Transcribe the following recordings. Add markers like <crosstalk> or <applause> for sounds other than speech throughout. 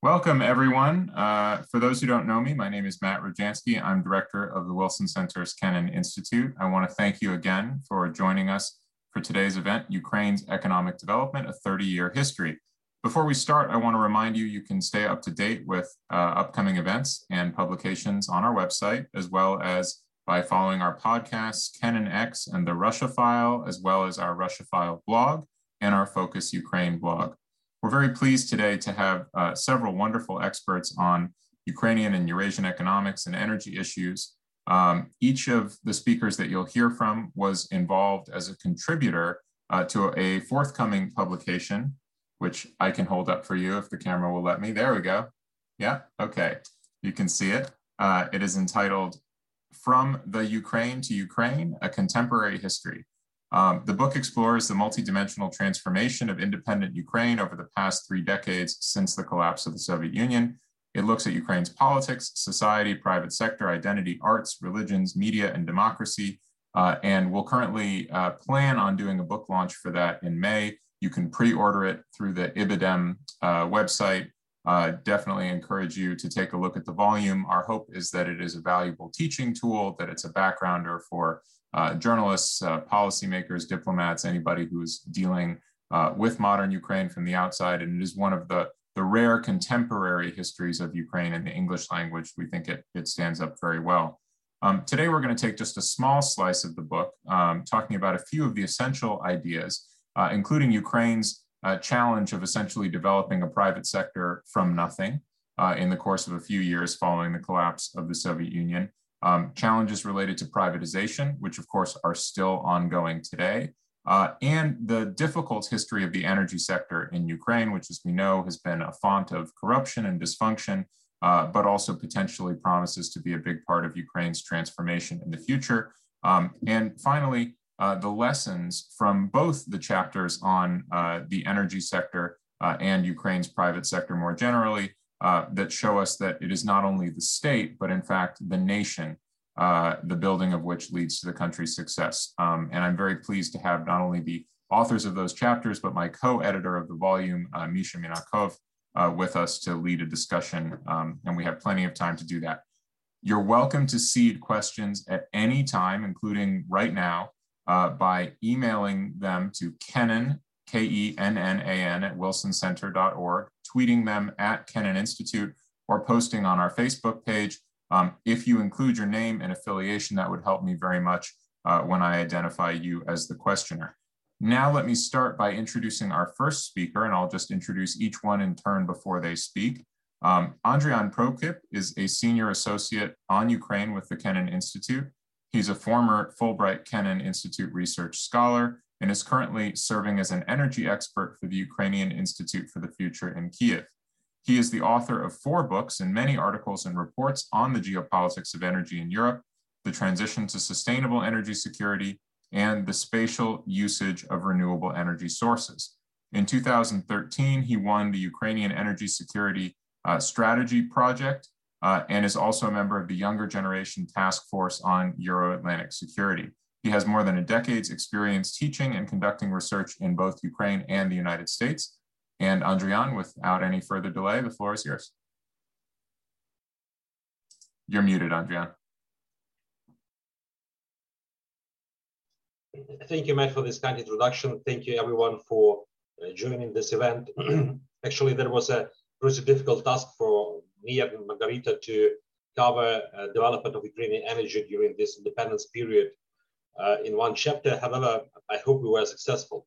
Welcome, everyone. Uh, for those who don't know me, my name is Matt Rojansky. I'm director of the Wilson Center's Kennan Institute. I want to thank you again for joining us for today's event, Ukraine's Economic Development, a 30-year history. Before we start, I want to remind you you can stay up to date with uh, upcoming events and publications on our website, as well as by following our podcasts, Kennan X and the Russia File, as well as our Russia File blog and our Focus Ukraine blog. We're very pleased today to have uh, several wonderful experts on Ukrainian and Eurasian economics and energy issues. Um, each of the speakers that you'll hear from was involved as a contributor uh, to a forthcoming publication, which I can hold up for you if the camera will let me. There we go. Yeah, okay. You can see it. Uh, it is entitled From the Ukraine to Ukraine, A Contemporary History. Um, the book explores the multidimensional transformation of independent Ukraine over the past three decades since the collapse of the Soviet Union. It looks at Ukraine's politics, society, private sector, identity, arts, religions, media, and democracy. Uh, and we'll currently uh, plan on doing a book launch for that in May. You can pre-order it through the IBIDEM uh, website. Uh, definitely encourage you to take a look at the volume. Our hope is that it is a valuable teaching tool, that it's a backgrounder for uh, journalists, uh, policymakers, diplomats, anybody who's dealing uh, with modern Ukraine from the outside. And it is one of the, the rare contemporary histories of Ukraine in the English language. We think it, it stands up very well. Um, today, we're going to take just a small slice of the book, um, talking about a few of the essential ideas, uh, including Ukraine's uh, challenge of essentially developing a private sector from nothing uh, in the course of a few years following the collapse of the Soviet Union, um, challenges related to privatization, which of course are still ongoing today, uh, and the difficult history of the energy sector in Ukraine, which as we know has been a font of corruption and dysfunction, uh, but also potentially promises to be a big part of Ukraine's transformation in the future. Um, and finally, uh, the lessons from both the chapters on uh, the energy sector uh, and Ukraine's private sector more generally, uh, that show us that it is not only the state, but in fact the nation, uh, the building of which leads to the country's success. Um, and I'm very pleased to have not only the authors of those chapters, but my co-editor of the volume, uh, Misha Minakov, uh, with us to lead a discussion. Um, and we have plenty of time to do that. You're welcome to seed questions at any time, including right now, uh, by emailing them to Kennan, K-E-N-N-A-N at wilsoncenter.org tweeting them at Kennan Institute, or posting on our Facebook page. Um, if you include your name and affiliation, that would help me very much uh, when I identify you as the questioner. Now let me start by introducing our first speaker, and I'll just introduce each one in turn before they speak. Um, Andrian Prokip is a senior associate on Ukraine with the Kennan Institute. He's a former Fulbright Kennan Institute research scholar and is currently serving as an energy expert for the Ukrainian Institute for the Future in Kiev. He is the author of four books and many articles and reports on the geopolitics of energy in Europe, the transition to sustainable energy security, and the spatial usage of renewable energy sources. In 2013, he won the Ukrainian Energy Security uh, Strategy Project uh, and is also a member of the Younger Generation Task Force on Euro Atlantic Security. He has more than a decade's experience teaching and conducting research in both Ukraine and the United States. And Andrian, without any further delay, the floor is yours. You're muted, Andrian. Thank you, Matt, for this kind introduction. Thank you, everyone, for uh, joining this event. <clears throat> Actually, there was a pretty difficult task for me and Margarita to cover uh, development of Ukrainian energy during this independence period in one chapter. However, I hope we were successful.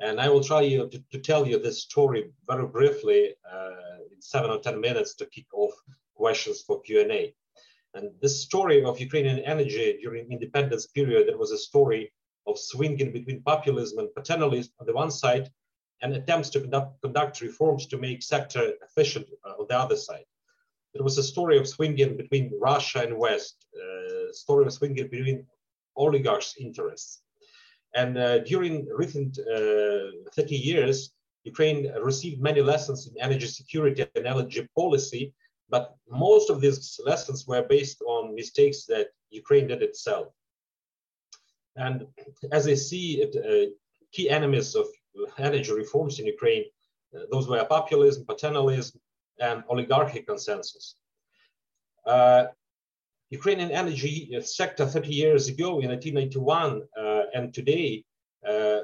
And I will try to, to tell you this story very briefly uh, in seven or 10 minutes to kick off questions for Q&A. And this story of Ukrainian energy during independence period, it was a story of swinging between populism and paternalism on the one side and attempts to conduct, conduct reforms to make sector efficient uh, on the other side. It was a story of swinging between Russia and West, uh, story of swinging between oligarchs' interests. And uh, during recent uh, 30 years, Ukraine received many lessons in energy security and energy policy, but most of these lessons were based on mistakes that Ukraine did itself. And as I see it, uh, key enemies of energy reforms in Ukraine, uh, those were populism, paternalism, and oligarchy consensus. Uh, Ukrainian energy sector 30 years ago in 1991 uh, and today, uh,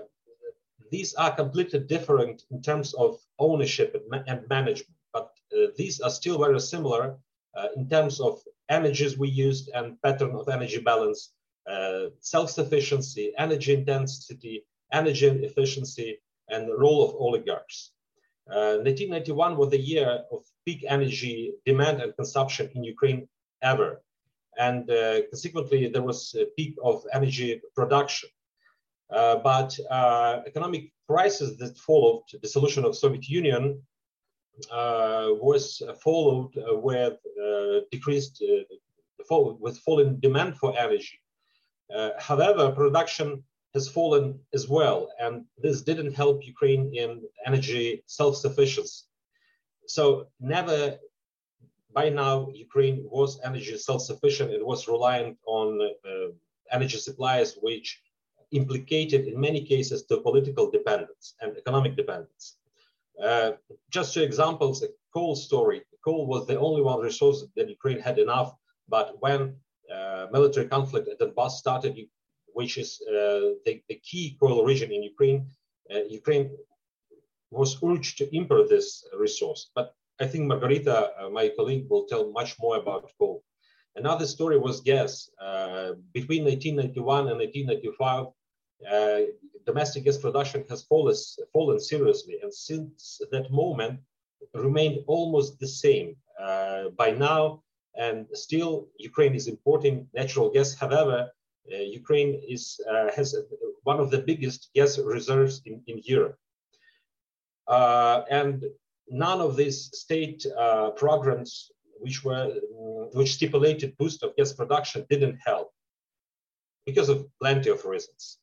these are completely different in terms of ownership and, ma and management, but uh, these are still very similar uh, in terms of energies we used and pattern of energy balance, uh, self-sufficiency, energy intensity, energy efficiency, and the role of oligarchs. 1991 was the year of peak energy demand and consumption in Ukraine ever. And uh, consequently, there was a peak of energy production. Uh, but uh, economic crisis that followed the dissolution of Soviet Union uh, was followed with decreased with falling demand for energy. however, production has fallen as well, and this didn't help Ukraine in energy self-sufficiency. So never by now Ukraine was energy self-sufficient. It was reliant on uh, energy supplies, which implicated in many cases the political dependence and economic dependence. Uh, just two examples, a coal story. Coal was the only one resource that Ukraine had enough, but when uh, military conflict at Donbass started, which is uh, the, the, key coal region in Ukraine, uh, Ukraine was urged to import this resource. But I think Margarita, uh, my colleague, will tell much more about coal. Another story was gas. Uh, between 1991 and 1995, uh, domestic gas production has fallen, fallen seriously, and since that moment remained almost the same. Uh, by now, and still Ukraine is importing natural gas. However, uh, Ukraine is uh, has one of the biggest gas reserves in, in Europe. And none of these state uh, programs which were which stipulated boost of gas production didn't help because of plenty of reasons.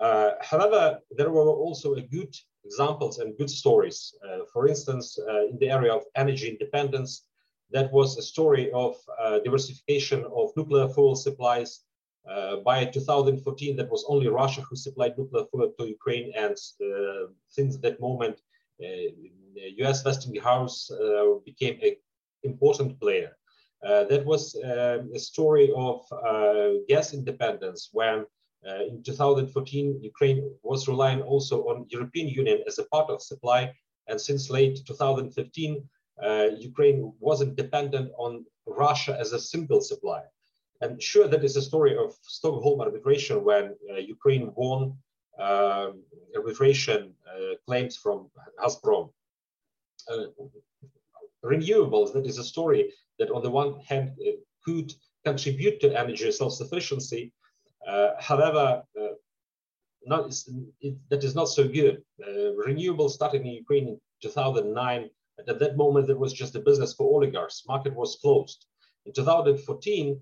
Uh, however, there were also good examples and good stories. Uh, for instance, uh, in the area of energy independence, that was a story of uh, diversification of nuclear fuel supplies. Uh, by 2014, that was only Russia who supplied nuclear fuel to Ukraine, and uh, since that moment, U.S. Westinghouse became an important player. that was um, a story of gas independence when uh, in 2014, Ukraine was relying also on European Union as a part of supply. And since late 2015, uh, Ukraine wasn't dependent on Russia as a single supplier. And sure, that is a story of Stockholm arbitration when uh, Ukraine won uh, arbitration uh, claims from Gazprom. Uh, renewables, that is a story that on the one hand could contribute to energy self-sufficiency, uh, however, uh, not, it, that is not so good. Uh, renewables started in Ukraine in 2009. At that moment, there was just a business for oligarchs. Market was closed. In 2014,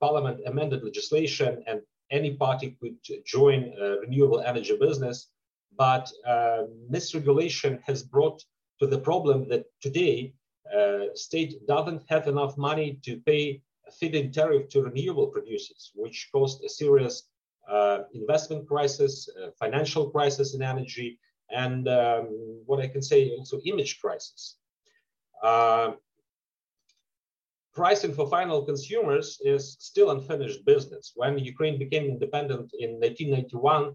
Parliament amended legislation and any party could join renewable energy business. But misregulation has brought to the problem that today uh, state doesn't have enough money to pay a feed-in tariff to renewable producers, which caused a serious uh, investment crisis, uh, financial crisis in energy, and um, what I can say also image crisis. Uh, pricing for final consumers is still unfinished business. When Ukraine became independent in 1991,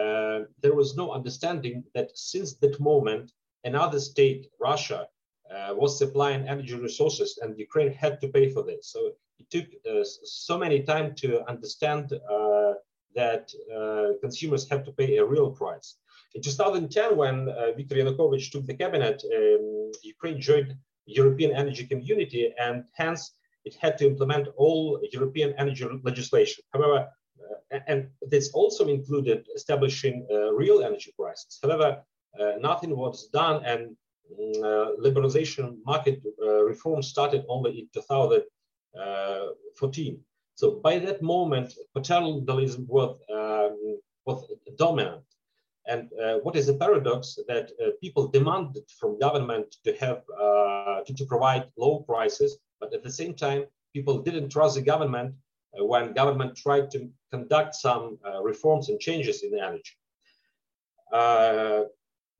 uh, there was no understanding that since that moment, another state, Russia, uh, was supplying energy resources and Ukraine had to pay for this. So it took uh, so many time to understand uh, that uh, consumers have to pay a real price. In 2010, when uh, Viktor Yanukovych took the cabinet, um, Ukraine joined European Energy Community and hence it had to implement all European energy legislation. However, uh, and this also included establishing real energy prices. However, nothing was done and Mm, uh, liberalization market uh, reform started only in 2014. So by that moment, paternalism was, um, was dominant. And uh, what is a paradox that uh, people demanded from government to have uh, to, to, provide low prices, but at the same time, people didn't trust the government uh, when government tried to conduct some reforms and changes in energy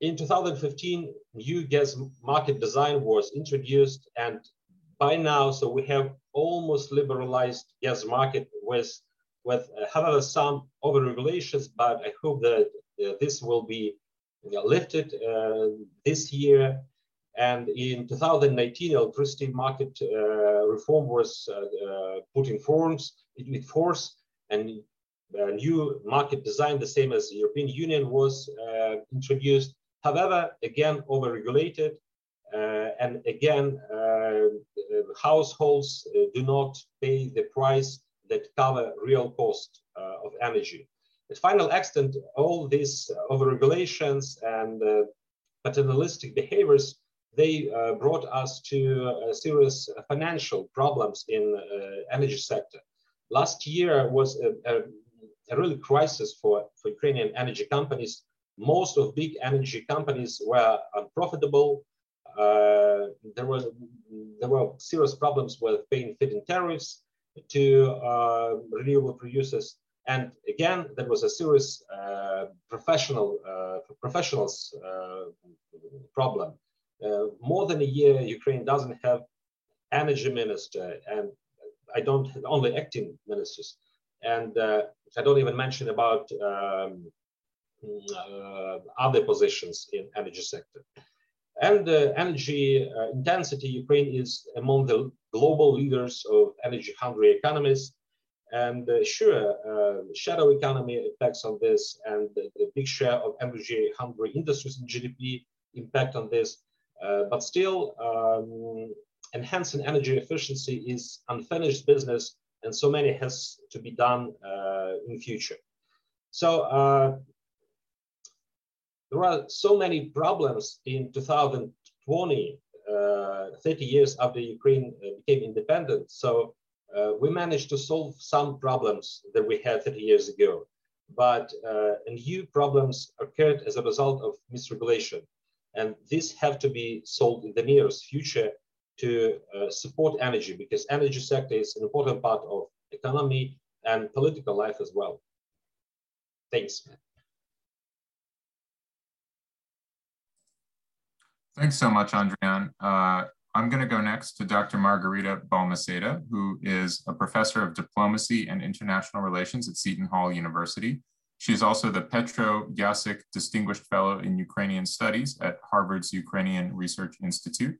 in 2015, new gas market design was introduced, and by now, so we have almost liberalized gas market with, with uh, however, some over regulations, but I hope that uh, this will be you know, lifted uh, this year. And in 2019, electricity market uh, reform was uh, uh, put in forms, in force, and new market design, the same as the European Union, was introduced However, again, overregulated, uh, and again, uh, households uh, do not pay the price that cover real cost of energy. At final extent, all these overregulations and paternalistic behaviors they uh, brought us to uh, serious financial problems in uh, energy sector. Last year was a, a, a real crisis for, for Ukrainian energy companies most of big energy companies were unprofitable. Uh, there was there were serious problems with paying feed-in tariffs to uh, renewable producers, and again there was a serious uh, professional uh, professionals uh, problem. Uh, more than a year, Ukraine doesn't have energy minister, and I don't only acting ministers, and I don't even mention about. Um, other positions in energy sector. And uh, energy uh, intensity, Ukraine is among the global leaders of energy hungry economies. And uh, sure, uh, shadow economy effects on this and the, big share of energy hungry industries in GDP impact on this. Uh, but still, um, enhancing energy efficiency is unfinished business and so many has to be done in future. So there are so many problems in 2020, uh, 30 years after Ukraine uh, became independent. So uh, we managed to solve some problems that we had 30 years ago, but uh, new problems occurred as a result of misregulation. And these have to be solved in the nearest future to uh, support energy because energy sector is an important part of economy and political life as well. Thanks. Thanks so much, Andrian. Uh, I'm going to go next to Dr. Margarita Balmaceda, who is a professor of diplomacy and international relations at Seton Hall University. She's also the Petro Jacyk Distinguished Fellow in Ukrainian Studies at Harvard's Ukrainian Research Institute.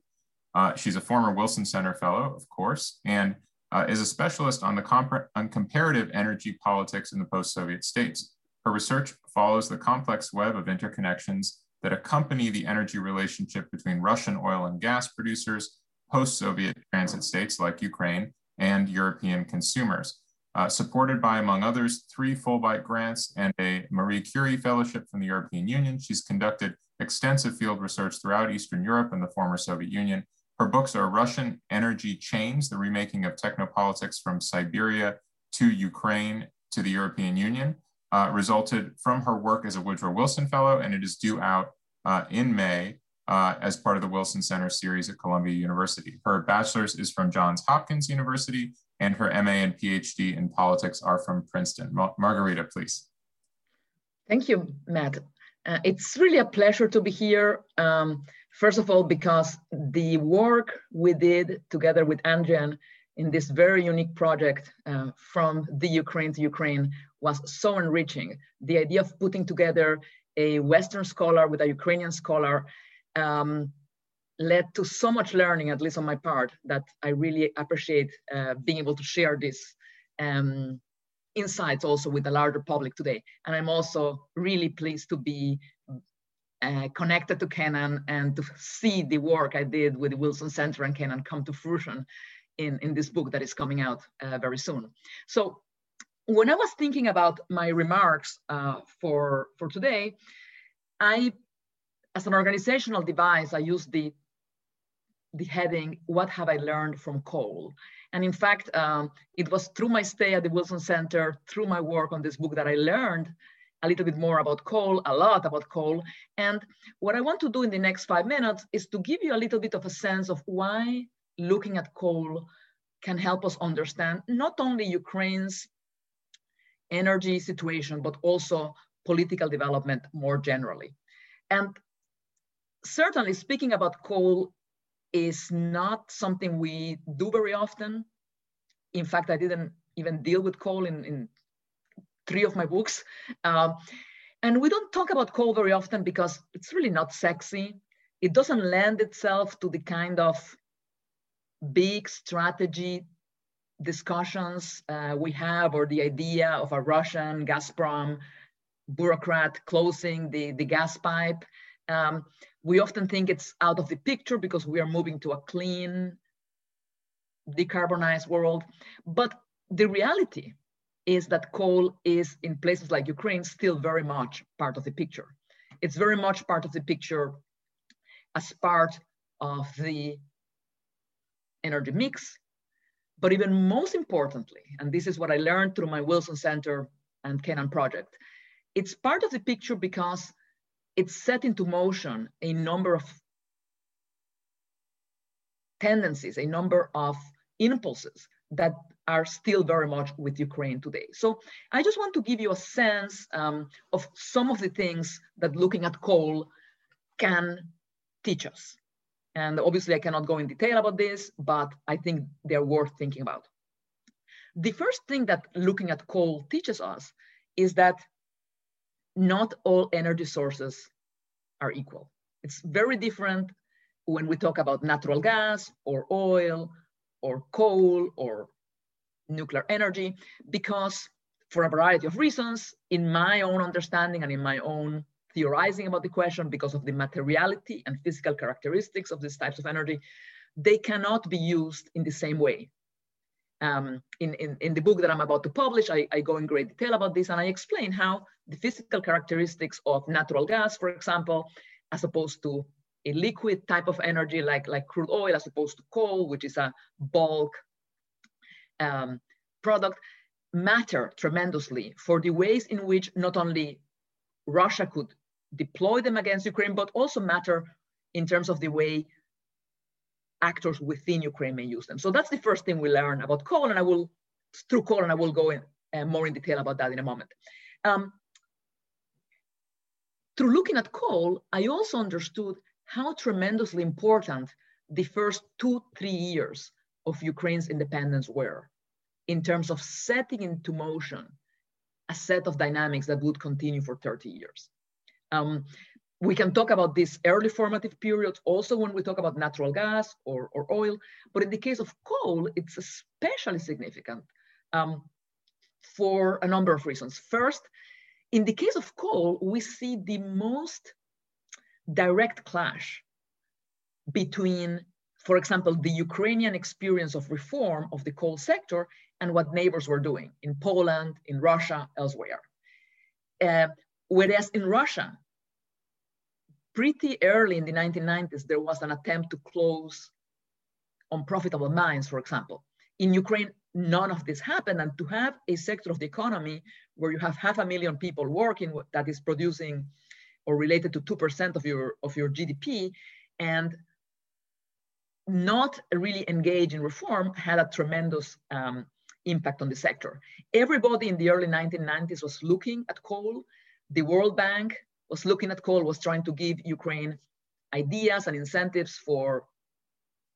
Uh, she's a former Wilson Center Fellow, of course, and uh, is a specialist on the on comparative energy politics in the post-Soviet states. Her research follows the complex web of interconnections that accompany the energy relationship between Russian oil and gas producers, post Soviet transit states like Ukraine, and European consumers. Uh, supported by, among others, three Fulbright grants and a Marie Curie Fellowship from the European Union, she's conducted extensive field research throughout Eastern Europe and the former Soviet Union. Her books are Russian Energy Chains, the remaking of technopolitics from Siberia to Ukraine to the European Union, uh, resulted from her work as a Woodrow Wilson Fellow, and it is due out uh, in May uh, as part of the Wilson Center series at Columbia University. Her bachelor's is from Johns Hopkins University, and her MA and PhD in politics are from Princeton. Mar Margarita, please. Thank you, Matt. Uh, it's really a pleasure to be here. Um, first of all, because the work we did together with Andrian in this very unique project uh, from the Ukraine to Ukraine was so enriching. The idea of putting together a Western scholar with a Ukrainian scholar um, led to so much learning, at least on my part, that I really appreciate uh, being able to share this um, insights also with the larger public today. And I'm also really pleased to be uh, connected to Kennan and to see the work I did with the Wilson Center and Kennan come to fruition in, in this book that is coming out uh, very soon. So when I was thinking about my remarks uh, for, for today, I, as an organizational device, I used the, the heading, what have I learned from coal? And in fact, um, it was through my stay at the Wilson Center, through my work on this book that I learned a little bit more about coal, a lot about coal. And what I want to do in the next five minutes is to give you a little bit of a sense of why looking at coal can help us understand not only Ukraine's energy situation, but also political development more generally. And certainly speaking about coal is not something we do very often. In fact, I didn't even deal with coal in, in three of my books. Um, and we don't talk about coal very often because it's really not sexy. It doesn't lend itself to the kind of big strategy discussions uh, we have or the idea of a Russian Gazprom bureaucrat closing the, the gas pipe. Um, we often think it's out of the picture because we are moving to a clean, decarbonized world. But the reality is that coal is in places like Ukraine still very much part of the picture. It's very much part of the picture as part of the energy mix. But even most importantly, and this is what I learned through my Wilson Center and Kennan project, it's part of the picture because it's set into motion a number of tendencies, a number of impulses that are still very much with Ukraine today. So I just want to give you a sense um, of some of the things that looking at coal can teach us. And obviously I cannot go in detail about this, but I think they're worth thinking about. The first thing that looking at coal teaches us is that not all energy sources are equal. It's very different when we talk about natural gas or oil or coal or nuclear energy, because for a variety of reasons, in my own understanding and in my own theorizing about the question, because of the materiality and physical characteristics of these types of energy, they cannot be used in the same way. Um, in, in, in, the book that I'm about to publish, I, I go in great detail about this and I explain how the physical characteristics of natural gas, for example, as opposed to a liquid type of energy like, like crude oil, as opposed to coal, which is a bulk um, product, matter tremendously for the ways in which not only Russia could deploy them against Ukraine, but also matter in terms of the way actors within Ukraine may use them. So that's the first thing we learn about coal, and I will, through coal, and I will go in uh, more in detail about that in a moment. Um, through looking at coal, I also understood how tremendously important the first two, three years of Ukraine's independence were in terms of setting into motion a set of dynamics that would continue for 30 years. Um, we can talk about these early formative periods also when we talk about natural gas or, or oil, but in the case of coal, it's especially significant um, for a number of reasons. First, in the case of coal, we see the most direct clash between, for example, the Ukrainian experience of reform of the coal sector and what neighbors were doing in Poland, in Russia, elsewhere. Uh, whereas in Russia, pretty early in the 1990s, there was an attempt to close unprofitable mines, for example. In Ukraine, none of this happened. And to have a sector of the economy where you have half a million people working that is producing or related to 2% of your, of your GDP and not really engage in reform had a tremendous um, impact on the sector. Everybody in the early 1990s was looking at coal. The World Bank was looking at coal, was trying to give Ukraine ideas and incentives for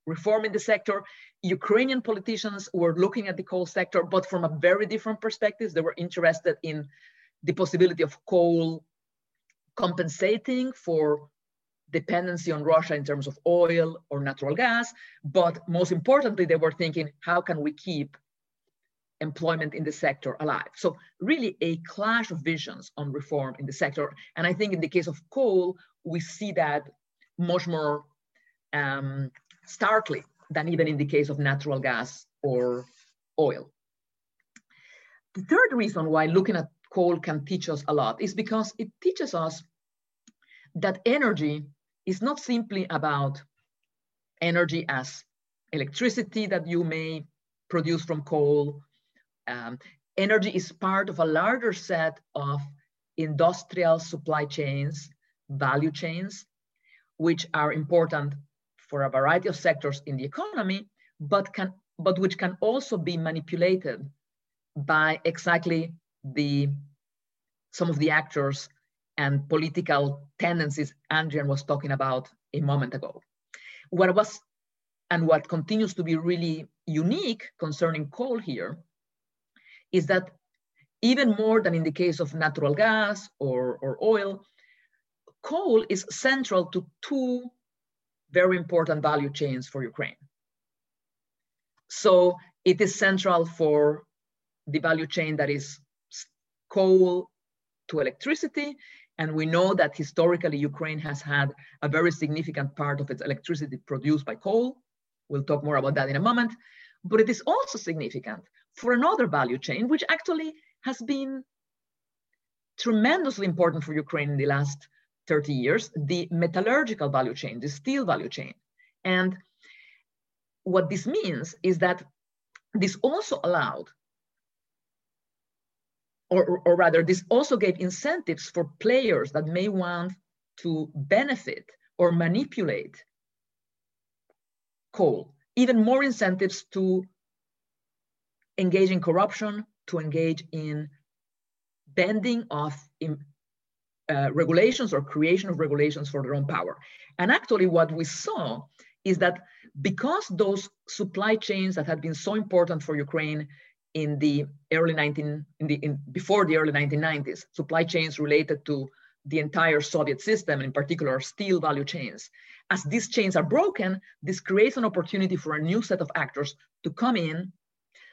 reforming the sector. Ukrainian politicians were looking at the coal sector, but from a very different perspective. They were interested in the possibility of coal compensating for dependency on Russia in terms of oil or natural gas. But most importantly, they were thinking, how can we keep employment in the sector alive? So really a clash of visions on reform in the sector. And I think in the case of coal, we see that much more um, starkly than even in the case of natural gas or oil. The third reason why looking at coal can teach us a lot is because it teaches us that energy is not simply about energy as electricity that you may produce from coal. Um, energy is part of a larger set of industrial supply chains, value chains, which are important for a variety of sectors in the economy, but, can, but which can also be manipulated by exactly the, some of the actors and political tendencies Andrian was talking about a moment ago. What was and what continues to be really unique concerning coal here is that even more than in the case of natural gas or, or oil, coal is central to two very important value chains for Ukraine. So it is central for the value chain that is coal to electricity. And we know that historically Ukraine has had a very significant part of its electricity produced by coal. We'll talk more about that in a moment. But it is also significant for another value chain, which actually has been tremendously important for Ukraine in the last 30 years, the metallurgical value chain, the steel value chain. And what this means is that this also allowed, or, or rather, this also gave incentives for players that may want to benefit or manipulate coal, even more incentives to engage in corruption, to engage in bending of in, uh, regulations or creation of regulations for their own power. And actually what we saw is that because those supply chains that had been so important for Ukraine in the early 19, in the, in, before the early 1990s, supply chains related to the entire Soviet system, in particular steel value chains. As these chains are broken, this creates an opportunity for a new set of actors to come in,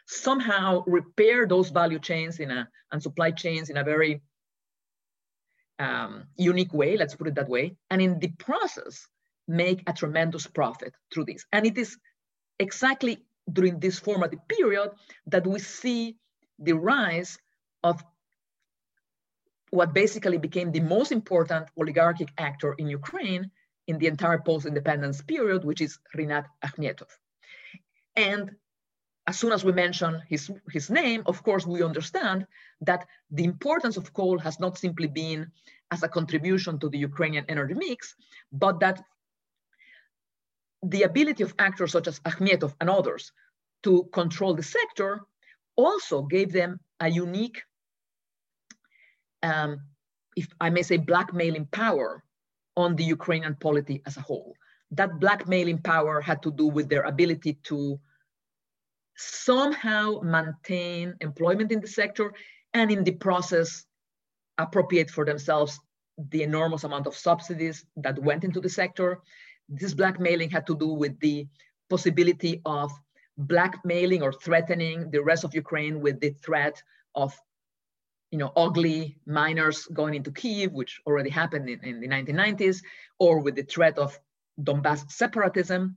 somehow repair those value chains in a, and supply chains in a very um, unique way, let's put it that way, and in the process, make a tremendous profit through this. And it is exactly during this formative period that we see the rise of what basically became the most important oligarchic actor in Ukraine in the entire post-independence period, which is Rinat Akhmetov. And as soon as we mention his, his name, of course, we understand that the importance of coal has not simply been as a contribution to the Ukrainian energy mix, but that the ability of actors such as Akhmetov and others to control the sector also gave them a unique, um, if I may say, blackmailing power on the Ukrainian polity as a whole. That blackmailing power had to do with their ability to somehow maintain employment in the sector and in the process appropriate for themselves the enormous amount of subsidies that went into the sector. This blackmailing had to do with the possibility of blackmailing or threatening the rest of Ukraine with the threat of you know, ugly miners going into Kiev, which already happened in, in the 1990s, or with the threat of Donbass separatism.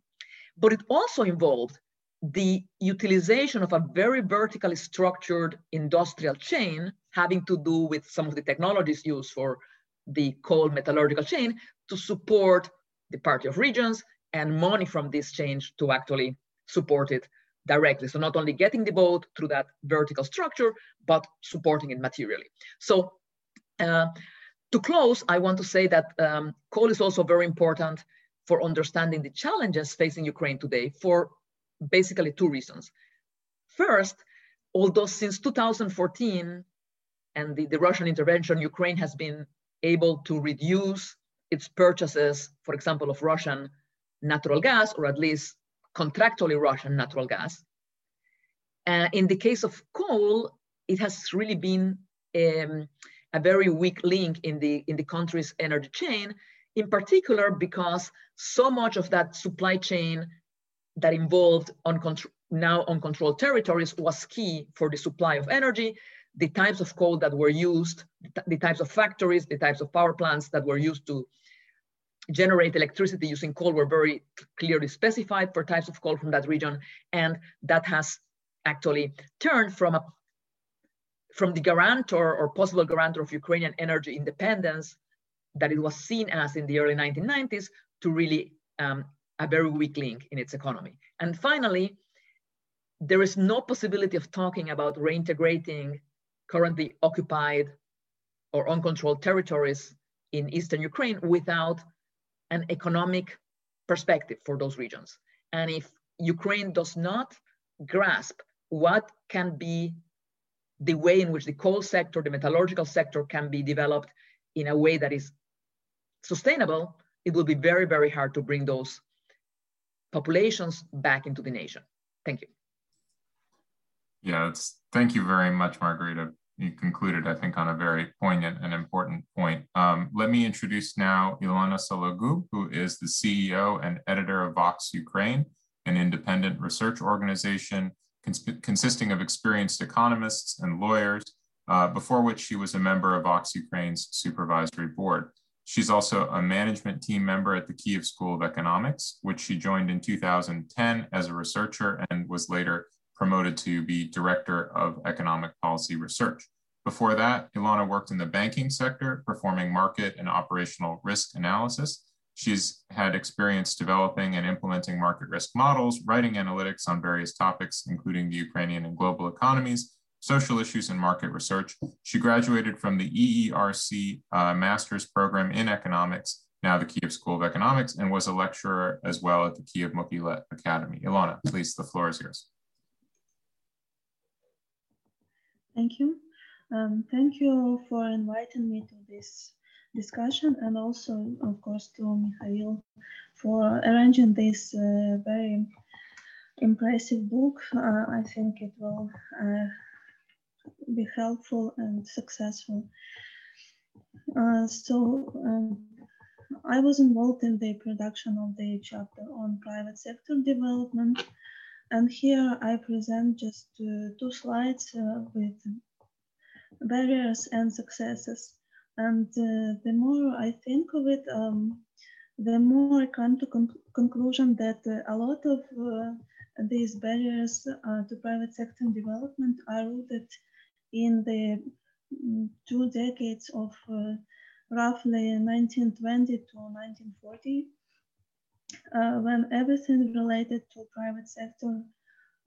But it also involved the utilization of a very vertically structured industrial chain having to do with some of the technologies used for the coal metallurgical chain to support the party of regions and money from this change to actually support it directly. So not only getting the vote through that vertical structure, but supporting it materially. So uh, to close, I want to say that um, coal is also very important for understanding the challenges facing Ukraine today for basically two reasons. First, although since 2014 and the, the Russian intervention, Ukraine has been able to reduce its purchases, for example, of Russian natural gas, or at least contractually Russian natural gas. Uh, in the case of coal, it has really been um, a very weak link in the, in the country's energy chain, in particular because so much of that supply chain that involved now uncontrolled territories was key for the supply of energy. The types of coal that were used, the types of factories, the types of power plants that were used to generate electricity using coal were very clearly specified for types of coal from that region. And that has actually turned from a from the guarantor or possible guarantor of Ukrainian energy independence that it was seen as in the early 1990s to really um, a very weak link in its economy. And finally, there is no possibility of talking about reintegrating currently occupied or uncontrolled territories in Eastern Ukraine without an economic perspective for those regions. And if Ukraine does not grasp what can be the way in which the coal sector, the metallurgical sector can be developed in a way that is sustainable, it will be very, very hard to bring those populations back into the nation. Thank you. Yeah, it's thank you very much, Margarita. You concluded, I think, on a very poignant and important point. Um, let me introduce now Ilona Sologoub, who is the CEO and editor of Vox Ukraine, an independent research organization cons consisting of experienced economists and lawyers, uh, before which she was a member of Vox Ukraine's supervisory board. She's also a management team member at the Kiev School of Economics, which she joined in 2010 as a researcher and was later promoted to be Director of Economic Policy Research. Before that, Ilona worked in the banking sector, performing market and operational risk analysis. She's had experience developing and implementing market risk models, writing analytics on various topics, including the Ukrainian and global economies, social issues, and market research. She graduated from the EERC uh, master's program in economics, now the Kiev School of Economics, and was a lecturer as well at the Kiev Mohyla Academy. Ilona, please, the floor is yours. Thank you. Um, thank you for inviting me to this discussion and also, of course, to Mikhail for arranging this uh, very impressive book. Uh, I think it will uh, be helpful and successful. Uh, so um, I was involved in the production of the chapter on private sector development and here I present just uh, two slides uh, with barriers and successes. And uh, the more I think of it, um, the more I come to con conclusion that uh, a lot of uh, these barriers to private sector development are rooted in the mm, two decades of roughly 1920 to 1940 uh, when everything related to private sector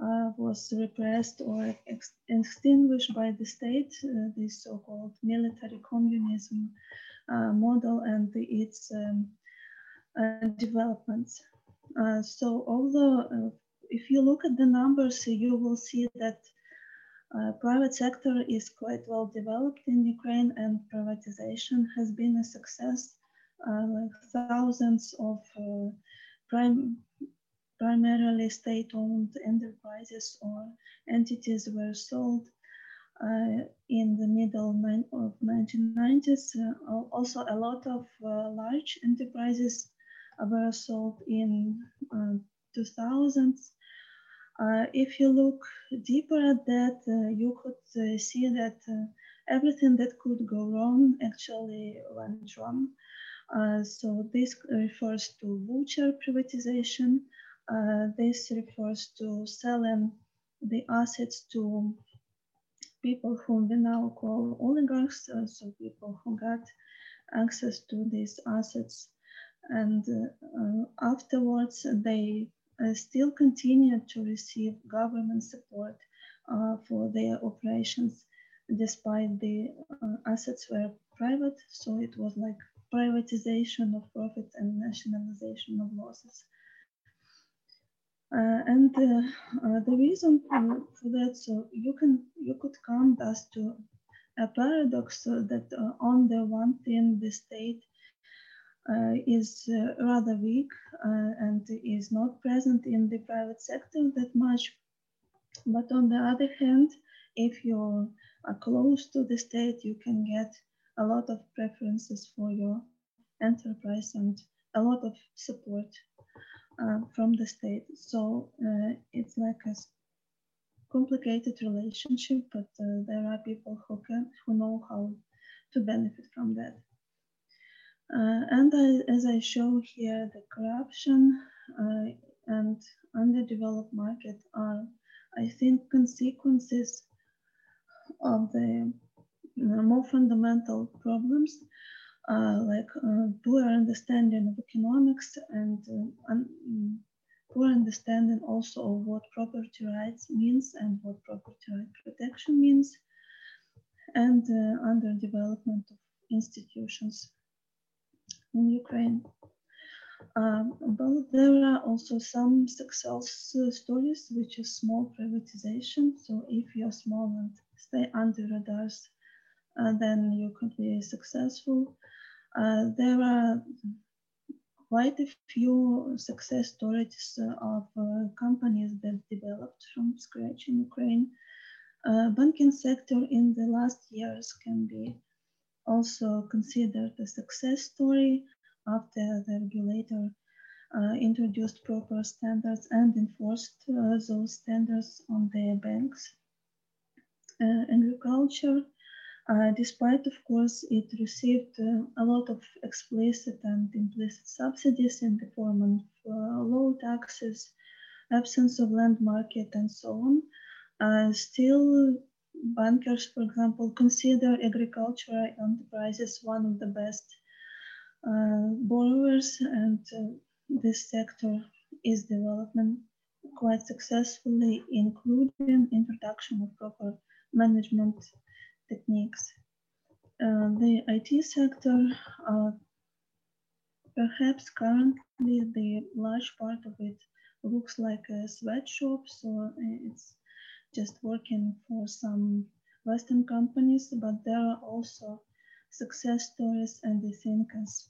uh, was repressed or ex extinguished by the state, uh, this so-called military communism uh, model and its um, uh, developments. Uh, so although if you look at the numbers, you will see that uh, private sector is quite well developed in Ukraine and privatization has been a success. Uh, like thousands of uh, prime, primarily state-owned enterprises or entities were sold uh, in the middle of 1990s. Uh, also, a lot of uh, large enterprises were sold in 2000s. Uh, if you look deeper at that, uh, you could uh, see that everything that could go wrong actually went wrong. Uh, so this refers to voucher privatization. Uh, this refers to selling the assets to people whom we now call oligarchs, uh, so people who got access to these assets. And uh, afterwards, they uh, still continue to receive government support uh, for their operations, despite the assets were private. So it was like privatization of profits and nationalization of losses. Uh, and uh, uh, the reason for, for, that, so you can you could come thus to a paradox so that uh, on the one thing the state uh, is uh, rather weak and is not present in the private sector that much, but on the other hand, if you are close to the state, you can get a lot of preferences for your enterprise and a lot of support uh, from the state. So uh, it's like a complicated relationship, but uh, there are people who can who know how to benefit from that. Uh, and I, as I show here, the corruption uh, and underdeveloped market are, I think, consequences of the uh, more fundamental problems uh, like uh, poor understanding of economics and uh, un poor understanding also of what property rights means and what property right protection means and underdevelopment of institutions in Ukraine. Um, but there are also some success stories, which is small privatization. So if you're small and stay under radars uh, then you could be successful. Uh, there are quite a few success stories of uh, companies that developed from scratch in Ukraine. Uh, banking sector in the last years can be also considered a success story after the regulator uh, introduced proper standards and enforced uh, those standards on the banks. Uh, agriculture, despite, of course, it received a lot of explicit and implicit subsidies in the form of low taxes, absence of land market, and so on. Uh, still, bankers, for example, consider agricultural enterprises one of the best uh, borrowers, and uh, this sector is developing quite successfully, including introduction of proper management techniques. Uh, the IT sector, uh, perhaps currently the large part of it looks like a sweatshop, so it's just working for some Western companies, but there are also success stories and the thinkers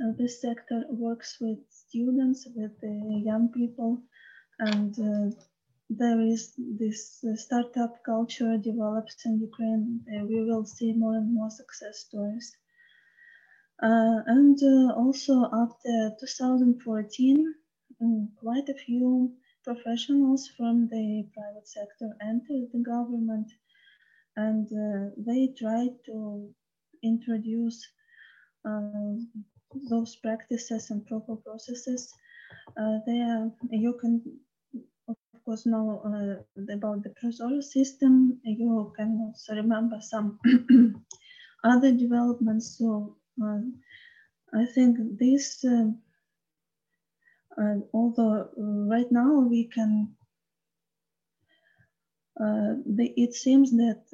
uh, this sector works with students, with the young people, and uh, there is this uh, startup culture develops in Ukraine. we will see more and more success stories. Uh, and uh, also after 2014, um, quite a few professionals from the private sector entered the government and uh, they tried to introduce those practices and proper processes. Uh, there you can of course know uh, about the Prozorro system. You can also remember some <clears throat> other developments. So uh, I think this, uh, uh, although right now we can, uh, the, it seems that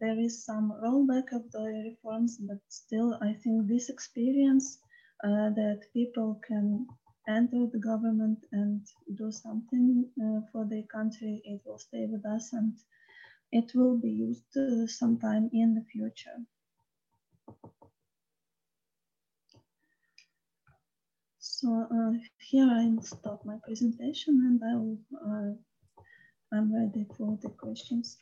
there is some rollback of the reforms, but still, I think this experience uh, that people can enter the government and do something uh, for the country, it will stay with us and it will be used uh, sometime in the future. So uh, here I'll stop my presentation and I will, uh, I'm ready for the questions.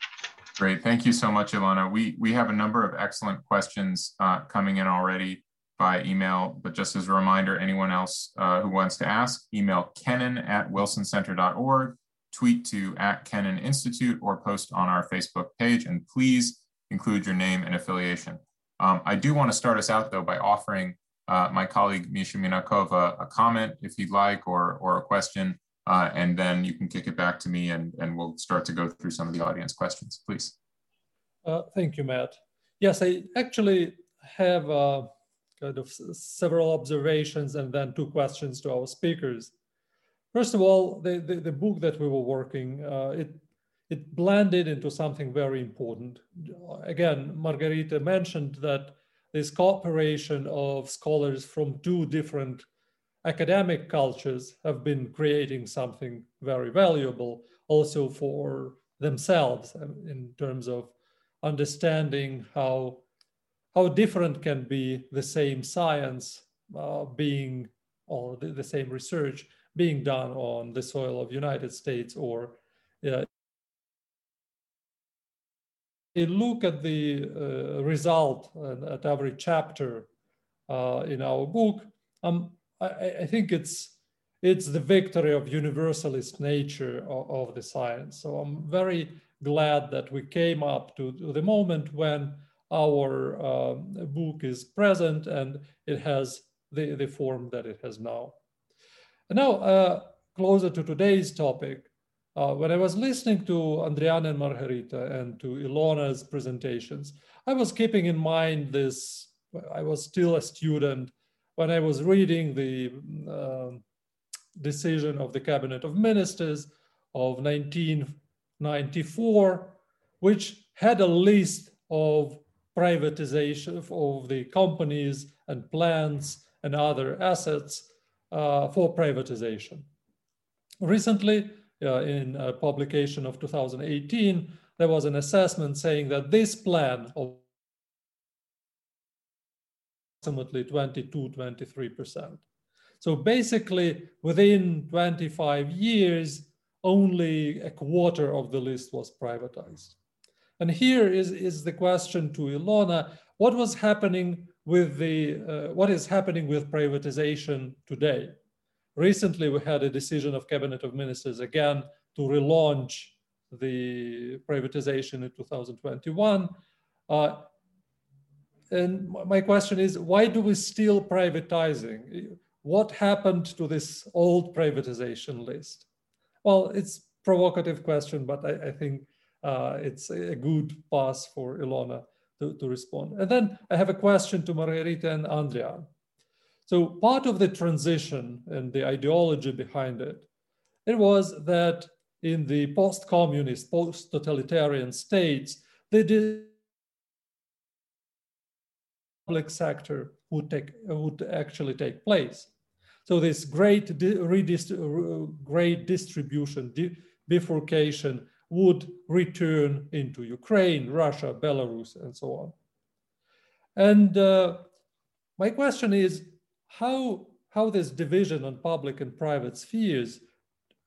Great, thank you so much, Ilona. We, we have a number of excellent questions uh, coming in already by email, but just as a reminder, anyone else uh, who wants to ask, email kennan at wilsoncenter.org, tweet to at Kennan Institute, or post on our Facebook page, and please include your name and affiliation. Um, I do want to start us out, though, by offering uh, my colleague Misha Minakova a comment, if you'd like, or, or a question uh, and then you can kick it back to me and, and we'll start to go through some of the audience questions, please. Uh, thank you, Matt. Yes, I actually have uh, kind of several observations and then two questions to our speakers. First of all, the, the, the book that we were working, uh, it, it blended into something very important. Again, Margarita mentioned that this cooperation of scholars from two different academic cultures have been creating something very valuable also for themselves um, in terms of understanding how how different can be the same science uh, being or the, the, same research being done on the soil of United States or uh, look at the uh, result at every chapter uh, in our book, um, I, I think it's it's the victory of universalist nature of, of, the science. So I'm very glad that we came up to, the moment when our uh, book is present and it has the, the form that it has now. And now, uh, closer to today's topic, uh, when I was listening to Andriana and Margarita and to Ilona's presentations, I was keeping in mind this, I was still a student when I was reading the uh, decision of the Cabinet of Ministers of 1994, which had a list of privatization of the companies and plants and other assets uh, for privatization. Recently, uh, in a publication of 2018, there was an assessment saying that this plan of approximately 22, 23%. So basically, within 25 years, only a quarter of the list was privatized. And here is, is the question to Ilona, what was happening with the, uh, what is happening with privatization today? Recently, we had a decision of Cabinet of Ministers again to relaunch the privatization in 2021. Uh, and my question is, why do we still privatizing? What happened to this old privatization list? Well, it's provocative question, but I, I think uh, it's a good pass for Ilona to, to respond. And then I have a question to Margarita and Andrian. So part of the transition and the ideology behind it, it was that in the post-communist, post-totalitarian states, the public sector would take would actually take place. So this great great distribution, bifurcation would return into Ukraine, Russia, Belarus, and so on. And uh, my question is, how, how this division on public and private spheres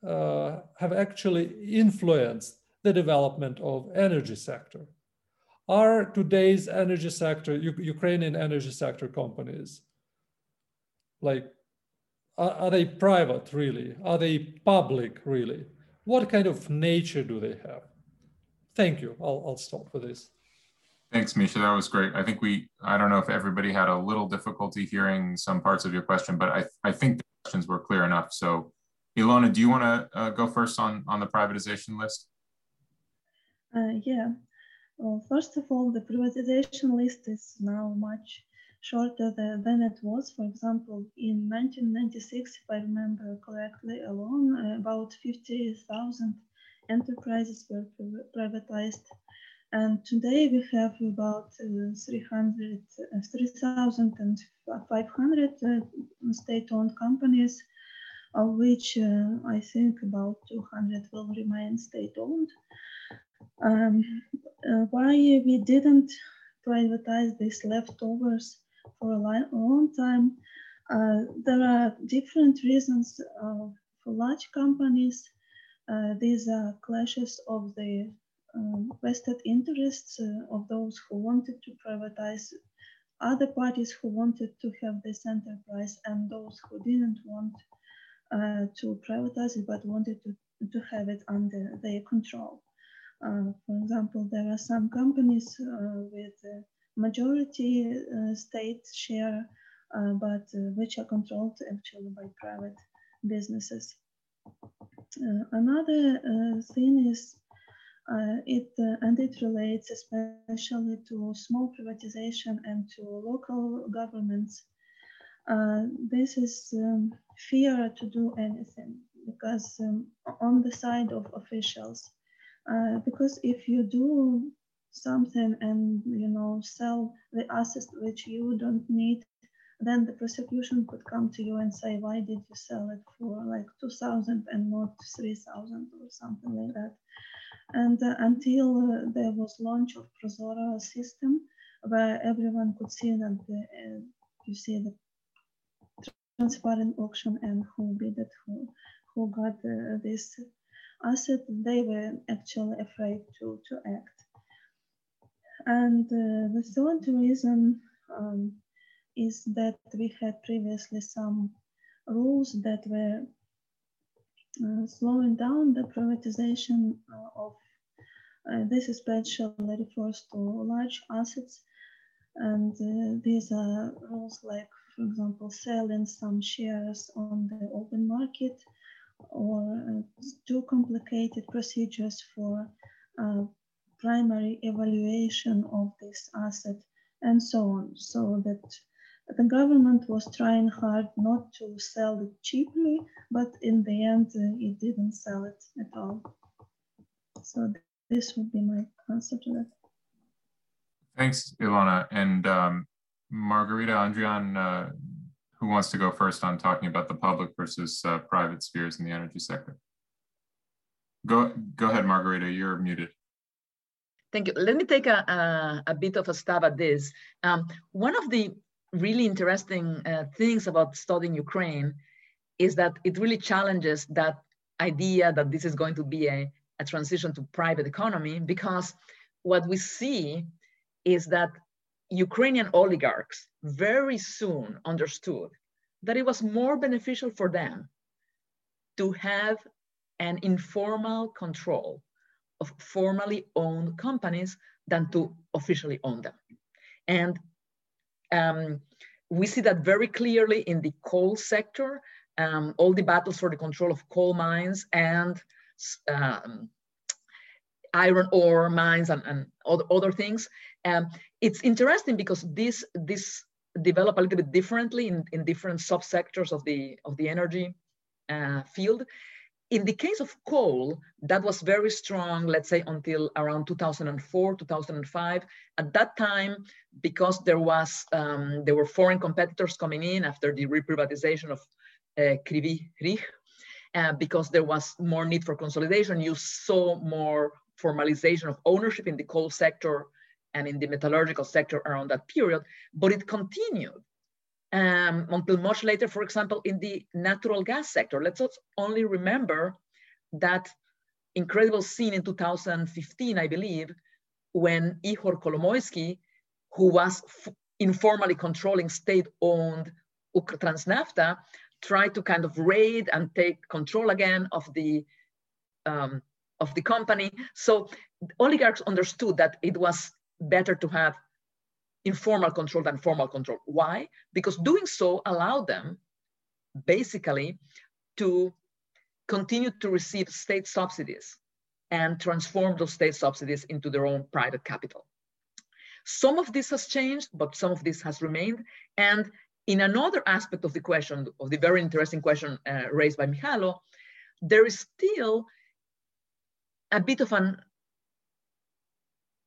uh, have actually influenced the development of energy sector. Are today's energy sector, Ukrainian energy sector companies, like, are, are they private really? Are they public really? What kind of nature do they have? Thank you. I'll, I'll stop with this. Thanks, Misha. That was great. I think we, I don't know if everybody had a little difficulty hearing some parts of your question, but I, I think the questions were clear enough. So Ilona, do you want to uh, go first on, on the privatization list? Uh, yeah. Well, first of all, the privatization list is now much shorter than it was. For example, in 1996, if I remember correctly, alone, about 50,000 enterprises were privatized and today we have about uh, 300, uh, 3,500 uh, state-owned companies, of which uh, I think about 200 will remain state-owned. Um, uh, why we didn't privatize these leftovers for a long time? Uh, there are different reasons for large companies. these are clashes of the um, vested interests uh, of those who wanted to privatize, other parties who wanted to have this enterprise, and those who didn't want uh, to privatize it but wanted to, to have it under their control. Uh, for example, there are some companies uh, with majority uh, state share, uh, but which are controlled actually by private businesses. another thing is it uh, and it relates especially to small privatization and to local governments. Uh, this is um, fear to do anything because um, on the side of officials, uh, because if you do something and you know sell the assets which you don't need then the prosecution could come to you and say why did you sell it for like 2000 and not 3000 or something like that and uh, until uh, there was launch of Prozorro system, where everyone could see that the, uh, you see the transparent auction and who bid it, who, who got this asset, they were actually afraid to, to act. And uh, the third reason um, is that we had previously some rules that were uh, slowing down the privatization uh, of uh, this especially refers to large assets. And uh, these are rules like for example selling some shares on the open market or uh, too complicated procedures for uh, primary evaluation of this asset and so on. So that the government was trying hard not to sell it cheaply but in the end uh, it didn't sell it at all so this would be my answer to that. Thanks, Ilona. And um, Margarita Andrian, uh, who wants to go first on talking about the public versus uh, private spheres in the energy sector? Go, go ahead, Margarita, you're muted. Thank you. Let me take a, a, a bit of a stab at this. Um, one of the really interesting uh, things about studying Ukraine is that it really challenges that idea that this is going to be a, a transition to private economy because what we see is that Ukrainian oligarchs very soon understood that it was more beneficial for them to have an informal control of formally owned companies than to officially own them. And um, we see that very clearly in the coal sector, um, all the battles for the control of coal mines and um, iron ore mines and, and other, things. Um, it's interesting because this, this develop a little bit differently in, in different subsectors of the, of the energy uh, field. In the case of coal, that was very strong, let's say until around 2004, 2005. At that time, because there was, um, there were foreign competitors coming in after the reprivatization of uh, Kryvyi Rih, uh, because there was more need for consolidation, you saw more formalization of ownership in the coal sector and in the metallurgical sector around that period, but it continued um, until much later, for example, in the natural gas sector. Let's only remember that incredible scene in 2015, I believe, when Ihor Kolomoisky, who was informally controlling state-owned Transnafta, tried to kind of raid and take control again of the um, of the company. So oligarchs understood that it was better to have informal control than formal control. Why? Because doing so allowed them basically to continue to receive state subsidies and transform those state subsidies into their own private capital. Some of this has changed, but some of this has remained. And in another aspect of the question, of the very interesting question uh, raised by Mykhailo, there is still a bit of an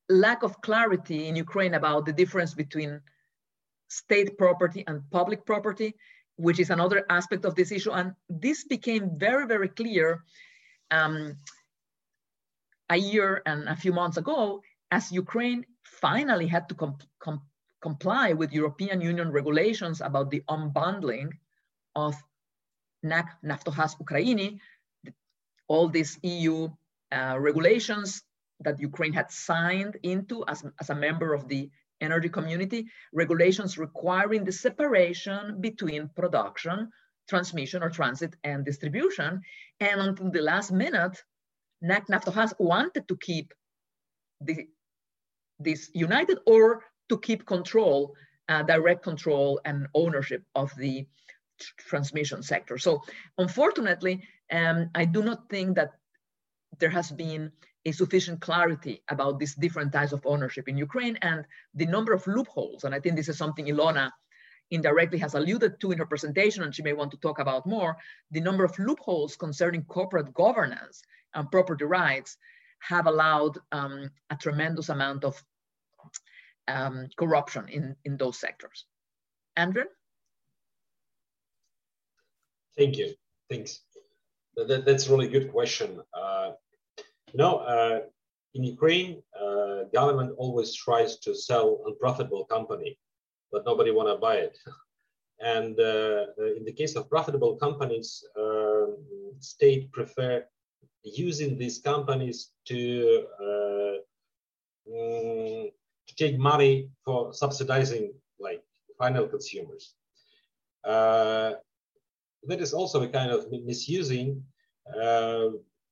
lack of clarity in Ukraine about the difference between state property and public property, which is another aspect of this issue. And this became very, very clear um, a year and a few months ago as Ukraine finally had to com com comply with European Union regulations about the unbundling of NAK Naftogaz Ukrainy, all these EU uh, regulations that Ukraine had signed into as, as a member of the energy community, regulations requiring the separation between production, transmission or transit and distribution. And until the last minute, Naftogaz wanted to keep the, this united or to keep control, uh, direct control and ownership of the transmission sector. So unfortunately, um, I do not think that there has been a sufficient clarity about these different types of ownership in Ukraine and the number of loopholes. And I think this is something Ilona indirectly has alluded to in her presentation, and she may want to talk about more, the number of loopholes concerning corporate governance and property rights have allowed um, a tremendous amount of um, corruption in, in those sectors. Andrew? Thank you. Thanks. That, that's a really good question. Uh, you know, uh, in Ukraine, uh, government always tries to sell unprofitable company, but nobody want to buy it. <laughs> and uh, in the case of profitable companies, um, state prefer using these companies to um, to take money for subsidizing like final consumers. Uh, that is also a kind of misusing uh,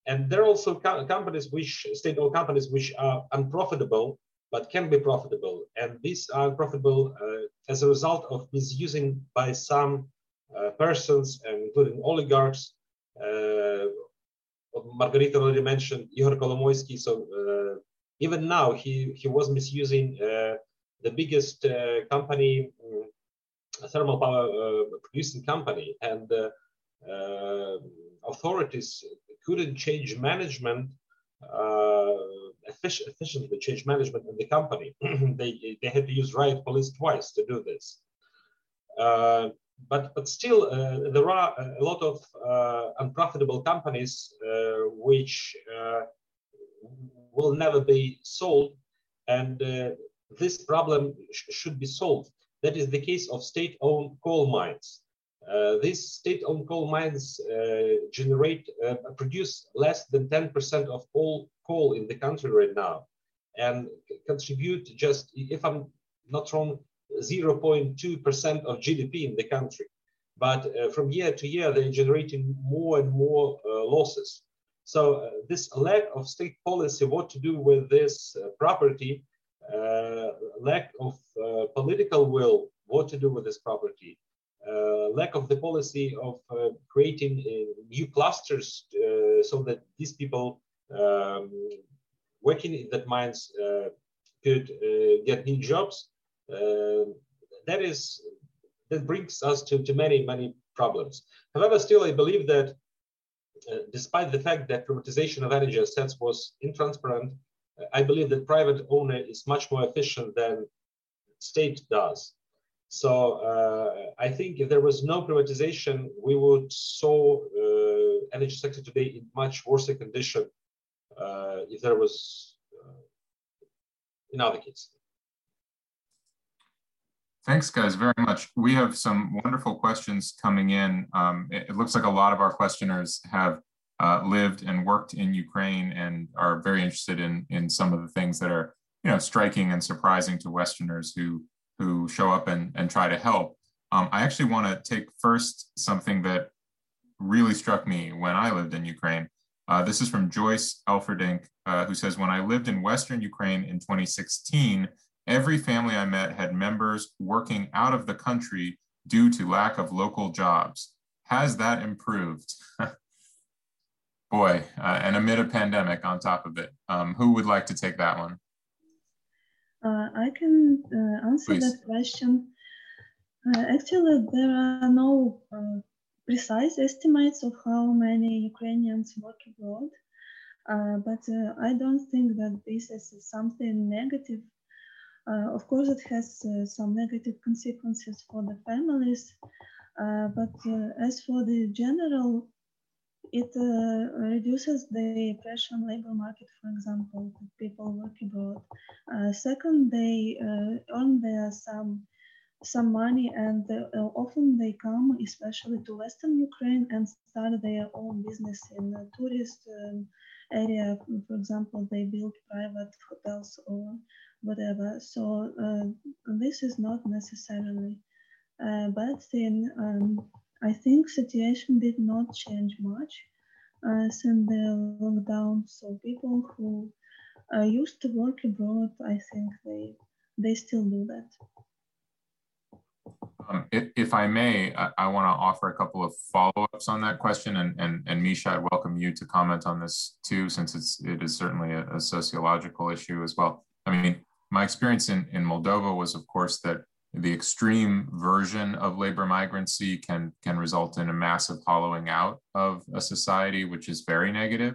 and there are also co companies which state-owned companies which are unprofitable but can be profitable. And these are profitable uh, as a result of misusing by some uh, persons, including oligarchs. Uh, Margarita already mentioned Ihor Kolomoisky. So uh, even now, he, he was misusing uh, the biggest uh, company, thermal power producing company. And authorities couldn't change management uh, efficiently, change management in the company. <clears throat> they, they had to use riot police twice to do this. Uh, but, but still, uh, there are a lot of uh, unprofitable companies uh, which uh, will never be sold. And this problem sh should be solved. That is the case of state-owned coal mines. Uh, these state-owned coal mines uh, generate, uh, produce less than 10% of all coal in the country right now and contribute just, if I'm not wrong, 0.2% of GDP in the country. But uh, from year to year, they're generating more and more uh, losses. So this lack of state policy, what to do with this property, lack of political will, what to do with this property, lack of the policy of uh, creating uh, new clusters so that these people um, working in that mines could get new jobs. that is that brings us to, to many many problems. However, still I believe that uh, despite the fact that privatization of energy assets was intransparent, uh, I believe that private owner is much more efficient than state does. So uh, I think if there was no privatization, we would saw uh, energy sector today in much worse condition uh, if there was uh, in other cases. Thanks, guys, very much. We have some wonderful questions coming in. Um, it, it, looks like a lot of our questioners have uh, lived and worked in Ukraine and are very interested in, in some of the things that are you know, striking and surprising to Westerners who who show up and, and try to help. Um, I actually want to take first something that really struck me when I lived in Ukraine. Uh, this is from Joyce Elferdink, uh, who says, When I lived in Western Ukraine in 2016, every family I met had members working out of the country due to lack of local jobs. Has that improved? <laughs> Boy, uh, and amid a pandemic on top of it. Um, who would like to take that one? Uh, I can uh, answer Please. that question. Uh, actually, there are no precise estimates of how many Ukrainians work abroad, but I don't think that this is something negative uh, of course, it has uh, some negative consequences for the families, uh, but as for the general it uh, reduces the pressure on labor market, for example, people work abroad. Uh, second, they uh, earn there some some money and uh, often they come especially to western ukraine and start their own business in a tourist um, area. For example they build private hotels or whatever. So uh, this is not necessarily a bad thing. Um, I think situation did not change much uh, since the lockdown. So people who uh, used to work abroad, I think they they still do that. Um, if, if, I may, I, I want to offer a couple of follow-ups on that question, and and and Misha, I welcome you to comment on this too, since it's it is certainly a, a sociological issue as well. I mean, my experience in in Moldova was, of course, that the extreme version of labor migrancy can can result in a massive hollowing out of a society, which is very negative.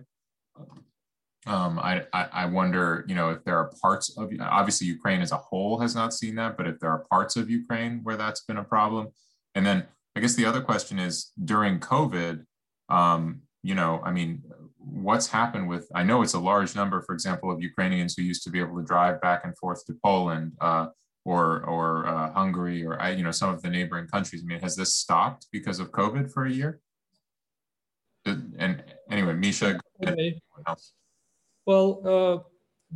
Um, I, I wonder, you know, if there are parts of obviously Ukraine as a whole has not seen that, but if there are parts of Ukraine where that's been a problem, and then I guess the other question is during COVID, um, you know, I mean, what's happened with? I know it's a large number, for example, of Ukrainians who used to be able to drive back and forth to Poland. Uh, or or uh, Hungary or you know some of the neighboring countries. I mean, has this stopped because of COVID for a year? And anyway, Misha. Well, uh,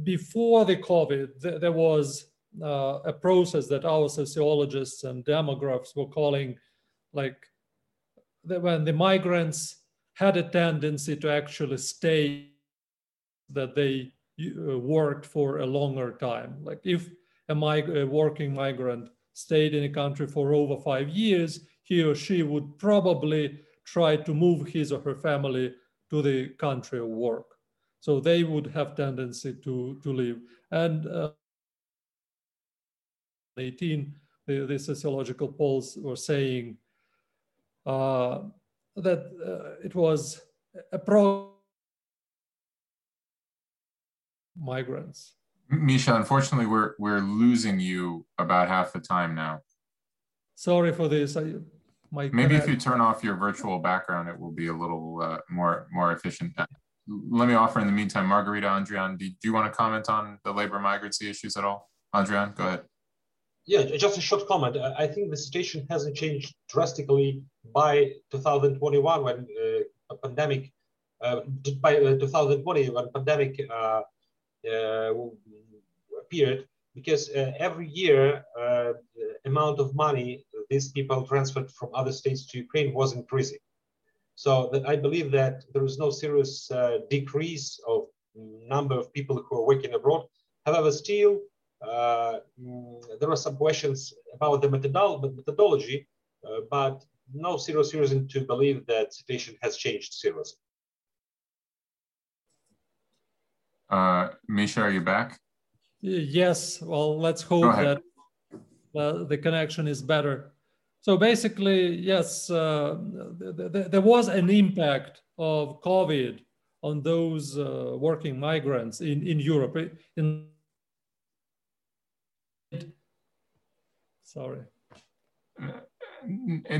before the COVID, th there was uh, a process that our sociologists and demographers were calling like when the migrants had a tendency to actually stay that they uh, worked for a longer time like if a, mig- a working migrant stayed in a country for over five years, he or she would probably try to move his or her family to the country of work. So they would have tendency to, to leave. And uh, 18, the, the, sociological polls were saying uh, that uh, it was a pro migrants Misha, unfortunately, we're we're losing you about half the time now. Sorry for this. I, my Maybe if you turn off your virtual background, it will be a little uh, more more efficient. Uh, let me offer in the meantime, Margarita, Andrian, do, do you want to comment on the labor migrancy issues at all? Andrian, go ahead. Yeah, just a short comment. I think the situation hasn't changed drastically by 2021 when uh, a pandemic, uh, by uh, 2020 when pandemic uh, uh, because uh, every year amount of money these people transferred from other states to Ukraine was increasing. So I believe that there is no serious decrease of number of people who are working abroad. However, still uh, mm, there are some questions about the methodology, uh, but no serious reason to believe that situation has changed seriously. Uh, Misha, are you back? Yes. Well, let's hope that uh, the connection is better. So basically, yes, uh, th th there was an impact of COVID on those uh, working migrants in, in Europe. In Sorry.